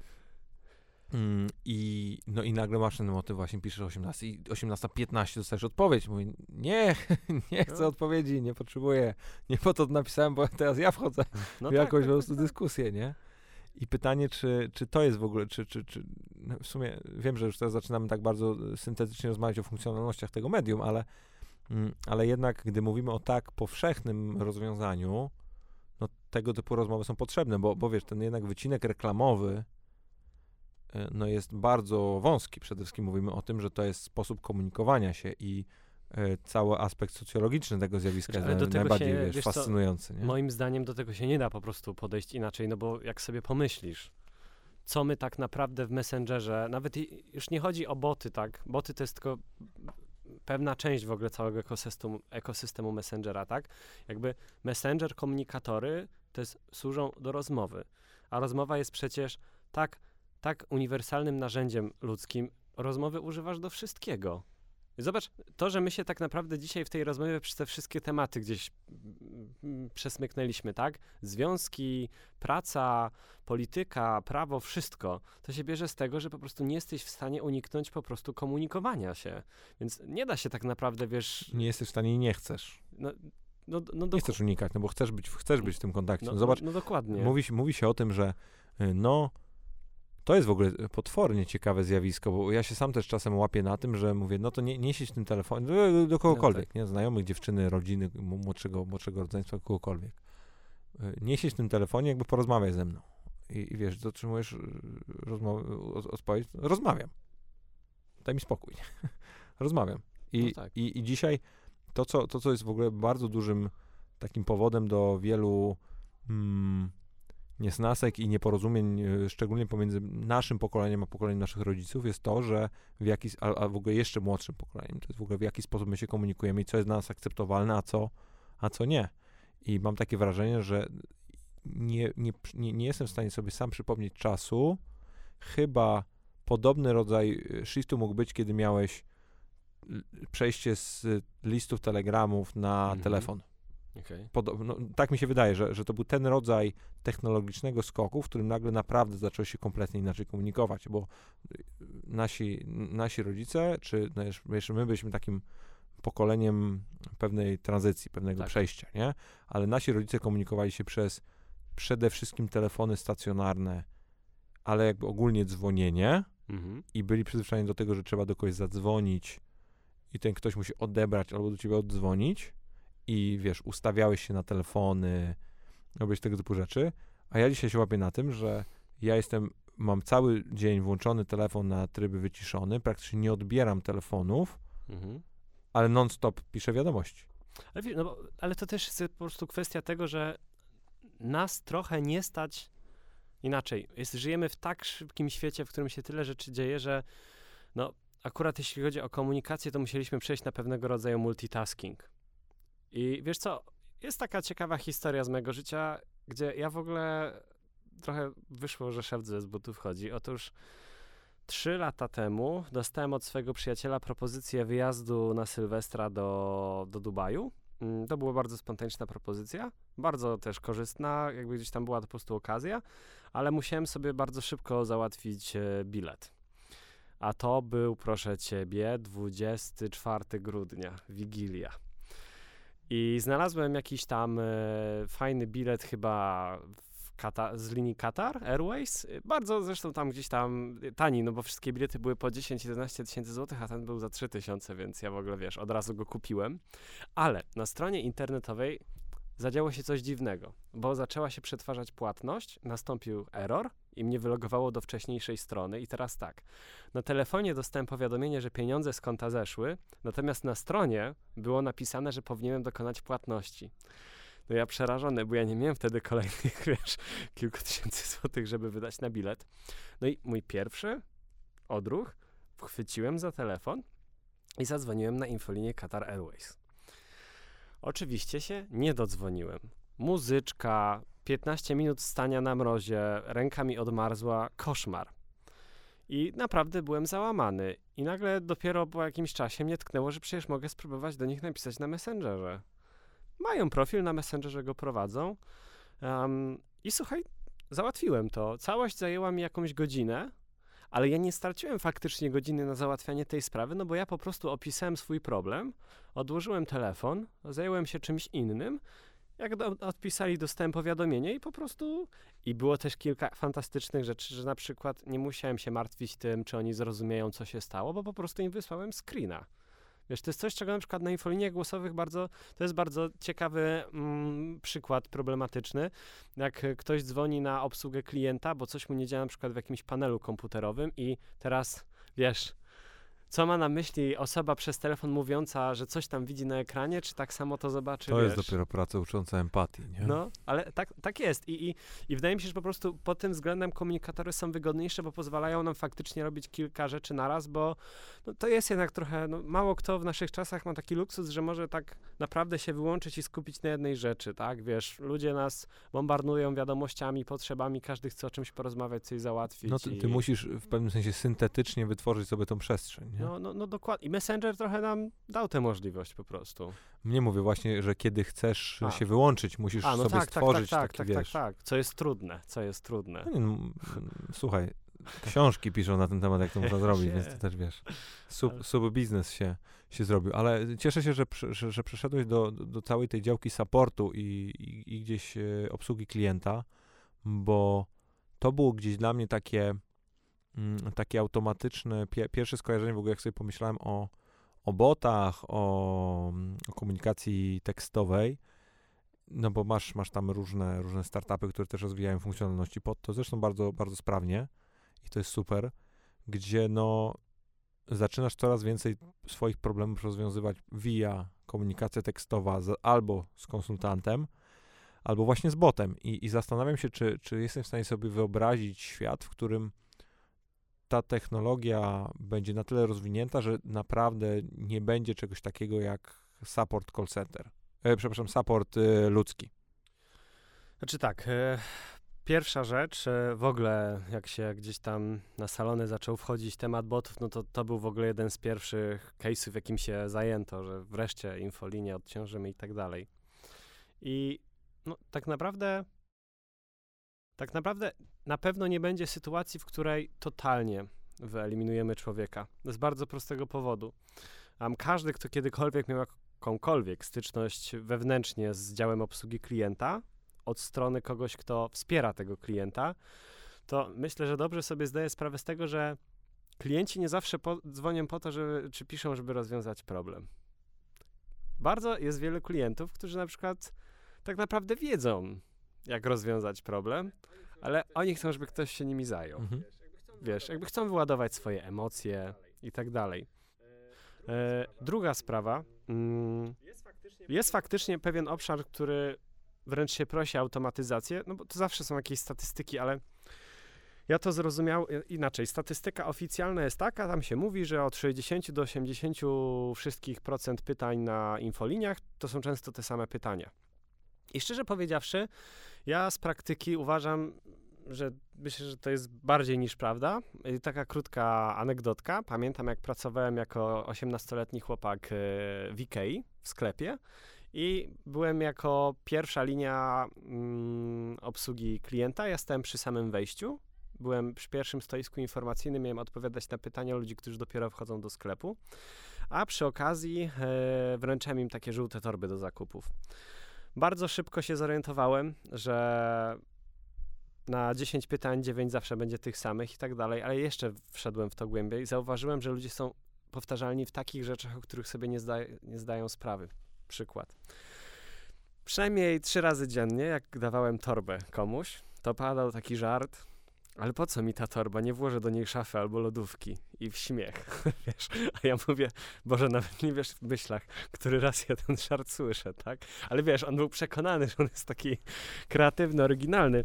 Mm, I, no i nagle masz ten motyw, właśnie piszesz o 18 i 18.15 dostajesz odpowiedź. Mówię, nie, nie chcę No. odpowiedzi, nie potrzebuję. Nie po to napisałem, bo teraz ja wchodzę No w tak, jakąś tak, po prostu tak, tak. dyskusję, nie? I pytanie, czy, czy to jest w ogóle, czy, czy, czy no w sumie wiem, że już teraz zaczynamy tak bardzo syntetycznie rozmawiać o funkcjonalnościach tego medium, ale, mm, ale jednak, gdy mówimy o tak powszechnym rozwiązaniu, tego typu rozmowy są potrzebne, bo, bo wiesz, ten jednak wycinek reklamowy e, no jest bardzo wąski. Przede wszystkim mówimy o tym, że to jest sposób komunikowania się i e, cały aspekt socjologiczny tego zjawiska Znaczy, jest najbardziej się, wiesz, wiesz fascynujący. Moim zdaniem do tego się nie da po prostu podejść inaczej, no bo jak sobie pomyślisz, co my tak naprawdę w Messengerze, nawet już nie chodzi o boty, tak? Boty to jest tylko pewna część w ogóle całego ekosystemu, ekosystemu Messengera, tak? Jakby Messenger, komunikatory to jest, służą do rozmowy, a rozmowa jest przecież tak, tak uniwersalnym narzędziem ludzkim, rozmowy używasz do wszystkiego. Zobacz, to, że my się tak naprawdę dzisiaj w tej rozmowie przez te wszystkie tematy gdzieś mm, mm, przesmyknęliśmy, tak? Związki, praca, polityka, prawo, wszystko, to się bierze z tego, że po prostu nie jesteś w stanie uniknąć po prostu komunikowania się. Więc nie da się tak naprawdę, wiesz, nie jesteś w stanie i nie chcesz. no, no, no, Nie chcesz unikać, no bo chcesz być, chcesz być w tym kontakcie. no, No, zobacz, no, no dokładnie. mówi, się- mówi się o tym, że y, no, to jest w ogóle potwornie ciekawe zjawisko, bo ja się sam też czasem łapię na tym, że mówię, no to nie, nie siedź tym telefonem, do, do kogokolwiek, nie? Znajomych, dziewczyny, rodziny, młodszego, młodszego rodzeństwa, kogokolwiek. Y, Nie siedź w tym telefonie, jakby porozmawiaj ze mną. I, i wiesz, dotrzymujesz y, odpowiedź, rozmawiam. Daj mi spokój. rozmawiam. I, tak. i, I dzisiaj to co, to, co jest w ogóle bardzo dużym takim powodem do wielu mm, niesnasek i nieporozumień, y, szczególnie pomiędzy naszym pokoleniem a pokoleniem naszych rodziców, jest to, że w jaki, a, a w ogóle jeszcze młodszym pokoleniem, to jest w ogóle w jaki sposób my się komunikujemy i co jest dla nas akceptowalne, a co, a co nie. I mam takie wrażenie, że nie, nie, nie, nie jestem w stanie sobie sam przypomnieć czasu, chyba podobny rodzaj y, shiftu mógł być, kiedy miałeś przejście z listów telegramów na Mhm. telefon. Okej. Podo- no, tak mi się wydaje, że, że to był ten rodzaj technologicznego skoku, w którym nagle naprawdę zaczęło się kompletnie inaczej komunikować, bo y, nasi, nasi rodzice, czy no jeszcze my byliśmy takim pokoleniem pewnej tranzycji, pewnego Tak. przejścia, nie? Ale nasi rodzice komunikowali się przez przede wszystkim telefony stacjonarne, ale jakby ogólnie dzwonienie Mhm. i byli przyzwyczajeni do tego, że trzeba do kogoś zadzwonić i ten ktoś musi odebrać albo do ciebie oddzwonić i wiesz, ustawiałeś się na telefony, robiłeś tego typu rzeczy, a ja dzisiaj się łapię na tym, że ja jestem, mam cały dzień włączony telefon na tryby wyciszony, praktycznie nie odbieram telefonów, Mhm. ale non-stop piszę wiadomości. Ale, no bo, ale to też jest po prostu kwestia tego, że nas trochę nie stać inaczej. Jest, żyjemy w tak szybkim świecie, w którym się tyle rzeczy dzieje, że no, akurat jeśli chodzi o komunikację, to musieliśmy przejść na pewnego rodzaju multitasking. I wiesz co, jest taka ciekawa historia z mojego życia, gdzie ja w ogóle trochę wyszło, że szef z butów chodzi. Otóż trzy lata temu dostałem od swojego przyjaciela propozycję wyjazdu na Sylwestra do, do Dubaju. Mm, To była bardzo spontaniczna propozycja, bardzo też korzystna, jakby gdzieś tam była to po prostu okazja, ale musiałem sobie bardzo szybko załatwić e, bilet. A to był, proszę ciebie, 24 grudnia, Wigilia. I znalazłem jakiś tam e, fajny bilet chyba z linii Qatar Airways. Bardzo zresztą tam gdzieś tam tani, no bo wszystkie bilety były po 10-11 tysięcy złotych, a ten był za 3 tysiące, więc ja w ogóle wiesz, od razu go kupiłem. Ale na stronie internetowej zadziało się coś dziwnego, bo zaczęła się przetwarzać płatność, nastąpił error i mnie wylogowało do wcześniejszej strony. I teraz tak, na telefonie dostałem powiadomienie, że pieniądze z konta zeszły, natomiast na stronie było napisane, że powinienem dokonać płatności. No ja przerażony, bo ja nie miałem wtedy kolejnych, wiesz, kilku tysięcy złotych, żeby wydać na bilet. No i mój pierwszy odruch, chwyciłem za telefon i zadzwoniłem na infolinię Qatar Airways. Oczywiście się nie dodzwoniłem. Muzyczka, 15 minut stania na mrozie, ręka mi odmarzła, koszmar. I naprawdę byłem załamany. I nagle dopiero po jakimś czasie mnie tknęło, że przecież mogę spróbować do nich napisać na Messengerze. Mają profil, na Messengerze go prowadzą. Um, I słuchaj, załatwiłem to. Całość zajęła mi jakąś godzinę, ale ja nie straciłem faktycznie godziny na załatwianie tej sprawy, no bo ja po prostu opisałem swój problem, odłożyłem telefon, zająłem się czymś innym. Jak do, odpisali, dostałem powiadomienie i po prostu. I było też kilka fantastycznych rzeczy, że na przykład nie musiałem się martwić tym, czy oni zrozumieją, co się stało, bo po prostu im wysłałem screena. Wiesz, to jest coś, czego na przykład na infoliniach głosowych bardzo, to jest bardzo ciekawy mm, przykład problematyczny. Jak ktoś dzwoni na obsługę klienta, bo coś mu nie działa na przykład w jakimś panelu komputerowym i teraz, wiesz, co ma na myśli osoba przez telefon mówiąca, że coś tam widzi na ekranie, czy tak samo to zobaczy, To wiesz? jest dopiero praca ucząca empatii, nie? No, ale tak, tak jest. I, i, I wydaje mi się, że po prostu pod tym względem komunikatory są wygodniejsze, bo pozwalają nam faktycznie robić kilka rzeczy naraz, bo no, to jest jednak trochę, no, mało kto w naszych czasach ma taki luksus, że może tak naprawdę się wyłączyć i skupić na jednej rzeczy, tak? Wiesz, ludzie nas bombardują wiadomościami, potrzebami, każdy chce o czymś porozmawiać, coś załatwić. No ty, i... ty musisz w pewnym sensie syntetycznie wytworzyć sobie tą przestrzeń, nie? No, no, no dokładnie. I Messenger trochę nam dał tę możliwość po prostu. Mnie mówię właśnie, że kiedy chcesz A. się wyłączyć, musisz A, no sobie tak, tak, tak, stworzyć tak, taki, tak, tak, wiesz... tak. Co jest trudne, co jest trudne. No nie, no, słuchaj, książki piszą na ten temat, jak to można zrobić, więc to też wiesz. Sub, Ale- sub biznes się, się zrobił, ale cieszę się, że, że, że przeszedłeś do, do, całej tej działki supportu i, i, i gdzieś e, obsługi klienta, bo to było gdzieś dla mnie takie, takie automatyczne, pie, pierwsze skojarzenie w ogóle, jak sobie pomyślałem o, o botach, o, mm, o komunikacji tekstowej, no bo masz, masz tam różne, różne startupy, które też rozwijają funkcjonalności pod to, zresztą bardzo, bardzo sprawnie i to jest super, gdzie no zaczynasz coraz więcej swoich problemów rozwiązywać via komunikacja tekstowa z, albo z konsultantem, albo właśnie z botem. I, i zastanawiam się, czy, czy jestem w stanie sobie wyobrazić świat, w którym ta technologia będzie na tyle rozwinięta, że naprawdę nie będzie czegoś takiego jak support call center. E, przepraszam, support e, ludzki. Znaczy tak, e, pierwsza rzecz, e, w ogóle jak się gdzieś tam na salony zaczął wchodzić temat botów, no to to był w ogóle jeden z pierwszych case'ów, jakim się zajęto, że wreszcie infolinię odciążymy i tak dalej. I no tak naprawdę, tak naprawdę na pewno nie będzie sytuacji, w której totalnie wyeliminujemy człowieka. Z bardzo prostego powodu. Um, każdy, kto kiedykolwiek miał jakąkolwiek styczność wewnętrznie z działem obsługi klienta, od strony kogoś, kto wspiera tego klienta, to myślę, że dobrze sobie zdaję sprawę z tego, że klienci nie zawsze po, dzwonią po to, żeby, czy piszą, żeby rozwiązać problem. Bardzo jest wielu klientów, którzy na przykład tak naprawdę wiedzą, jak rozwiązać problem, ale oni chcą, żeby ktoś się nimi zajął. Mhm. Wiesz, jakby chcą wyładować swoje emocje i tak dalej. E, druga sprawa. Mm, jest faktycznie pewien obszar, który wręcz się prosi o automatyzację, no bo to zawsze są jakieś statystyki, ale ja to zrozumiał e, inaczej. Statystyka oficjalna jest taka, tam się mówi, że od 60 do 80 wszystkich procent pytań na infoliniach to są często te same pytania. I szczerze powiedziawszy, ja z praktyki uważam, że myślę, że to jest bardziej niż prawda. I taka krótka anegdotka. Pamiętam, jak pracowałem jako 18-letni chłopak e, w Ikei w sklepie i byłem jako pierwsza linia mm, obsługi klienta. Ja stałem przy samym wejściu. Byłem przy pierwszym stoisku informacyjnym, miałem odpowiadać na pytania ludzi, którzy dopiero wchodzą do sklepu. A przy okazji e, wręczałem im takie żółte torby do zakupów. Bardzo szybko się zorientowałem, że na 10 pytań 9 zawsze będzie tych samych i tak dalej, ale jeszcze wszedłem w to głębiej i zauważyłem, że ludzie są powtarzalni w takich rzeczach, o których sobie nie, zda, nie zdają sprawy. Przykład. Przynajmniej trzy razy dziennie, jak dawałem torbę komuś, to padał taki żart, ale po co mi ta torba? Nie włożę do niej szafy albo lodówki. I w śmiech, wiesz. A ja mówię, Boże, nawet nie wiesz w myślach, który raz ja ten żart słyszę, tak? Ale wiesz, on był przekonany, że on jest taki kreatywny, oryginalny.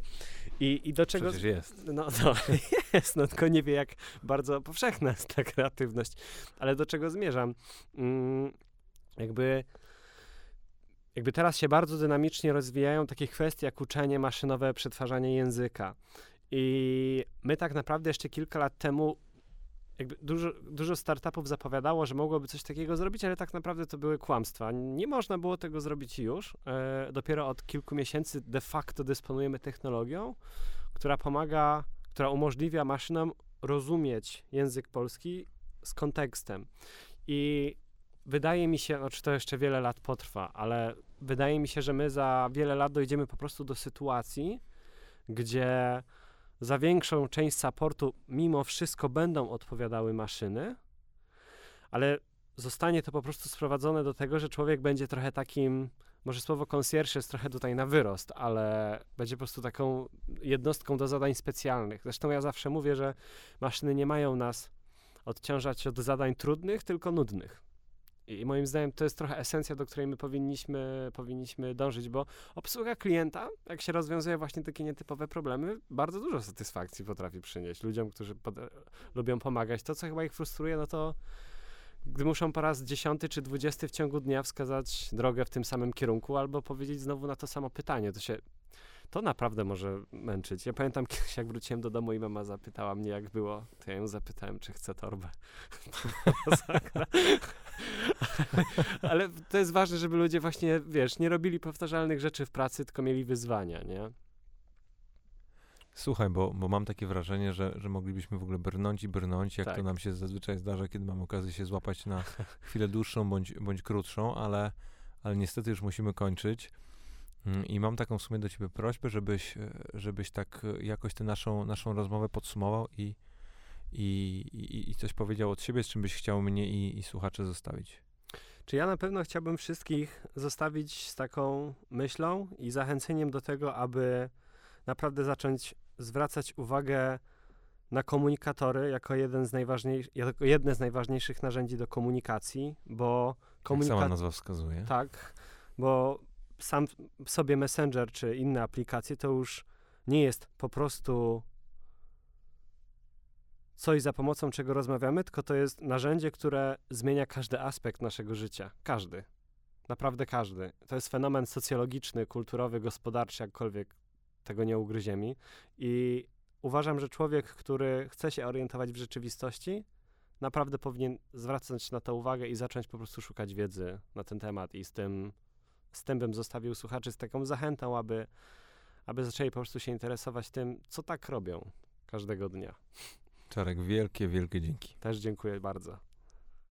I, i do czego... Przecież jest. No, no jest, no tylko nie wie, jak bardzo powszechna jest ta kreatywność. Ale do czego zmierzam? Mm, jakby jakby teraz się bardzo dynamicznie rozwijają takie kwestie jak uczenie maszynowe, przetwarzanie języka. I my tak naprawdę jeszcze kilka lat temu jakby dużo, dużo startupów zapowiadało, że mogłoby coś takiego zrobić, ale tak naprawdę to były kłamstwa. Nie można było tego zrobić już. E, dopiero od kilku miesięcy de facto dysponujemy technologią, która pomaga, która umożliwia maszynom rozumieć język polski z kontekstem. I wydaje mi się, znaczy to jeszcze wiele lat potrwa, ale wydaje mi się, że my za wiele lat dojdziemy po prostu do sytuacji, gdzie za większą część supportu mimo wszystko będą odpowiadały maszyny, ale zostanie to po prostu sprowadzone do tego, że człowiek będzie trochę takim, może słowo concierge jest trochę tutaj na wyrost, ale będzie po prostu taką jednostką do zadań specjalnych. Zresztą ja zawsze mówię, że maszyny nie mają nas odciążać od zadań trudnych, tylko nudnych. I moim zdaniem to jest trochę esencja, do której my powinniśmy, powinniśmy dążyć, bo obsługa klienta, jak się rozwiązuje właśnie takie nietypowe problemy, bardzo dużo satysfakcji potrafi przynieść ludziom, którzy pod, lubią pomagać. To, co chyba ich frustruje, no to gdy muszą po raz dziesiąty czy dwudziesty w ciągu dnia wskazać drogę w tym samym kierunku, albo powiedzieć znowu na to samo pytanie, to się to naprawdę może męczyć. Ja pamiętam kiedyś, jak wróciłem do domu i mama zapytała mnie, jak było, to ja ją zapytałem, czy chce torbę. Ale to jest ważne, żeby ludzie właśnie, wiesz, nie robili powtarzalnych rzeczy w pracy, tylko mieli wyzwania, nie? Słuchaj, bo, bo mam takie wrażenie, że, że moglibyśmy w ogóle brnąć i brnąć, jak Tak. to nam się zazwyczaj zdarza, kiedy mamy okazję się złapać na chwilę dłuższą bądź, bądź krótszą, ale, ale niestety już musimy kończyć. Mm, I mam taką w sumie do ciebie prośbę, żebyś, e, żebyś tak e, jakoś tę naszą, naszą rozmowę podsumował i, i, i, i coś powiedział od siebie, z czym byś chciał mnie i, i słuchacze zostawić. Czy ja na pewno chciałbym wszystkich zostawić z taką myślą i zachęceniem do tego, aby naprawdę zacząć zwracać uwagę na komunikatory jako, jeden z najważniejszych, jako jedne z najważniejszych narzędzi do komunikacji, bo Jak sama komunikacja. nazwa wskazuje. Tak, bo sam sobie Messenger czy inne aplikacje to już nie jest po prostu coś za pomocą czego rozmawiamy, tylko to jest narzędzie, które zmienia każdy aspekt naszego życia. Każdy. Naprawdę każdy. To jest fenomen socjologiczny, kulturowy, gospodarczy, jakkolwiek tego nie ugryziemi. I uważam, że człowiek, który chce się orientować w rzeczywistości, naprawdę powinien zwracać na to uwagę i zacząć po prostu szukać wiedzy na ten temat. I z tym, bym zostawił słuchaczy z taką zachętą, aby, aby zaczęli po prostu się interesować tym, co tak robią każdego dnia. Czarek, wielkie, wielkie dzięki. Też dziękuję bardzo.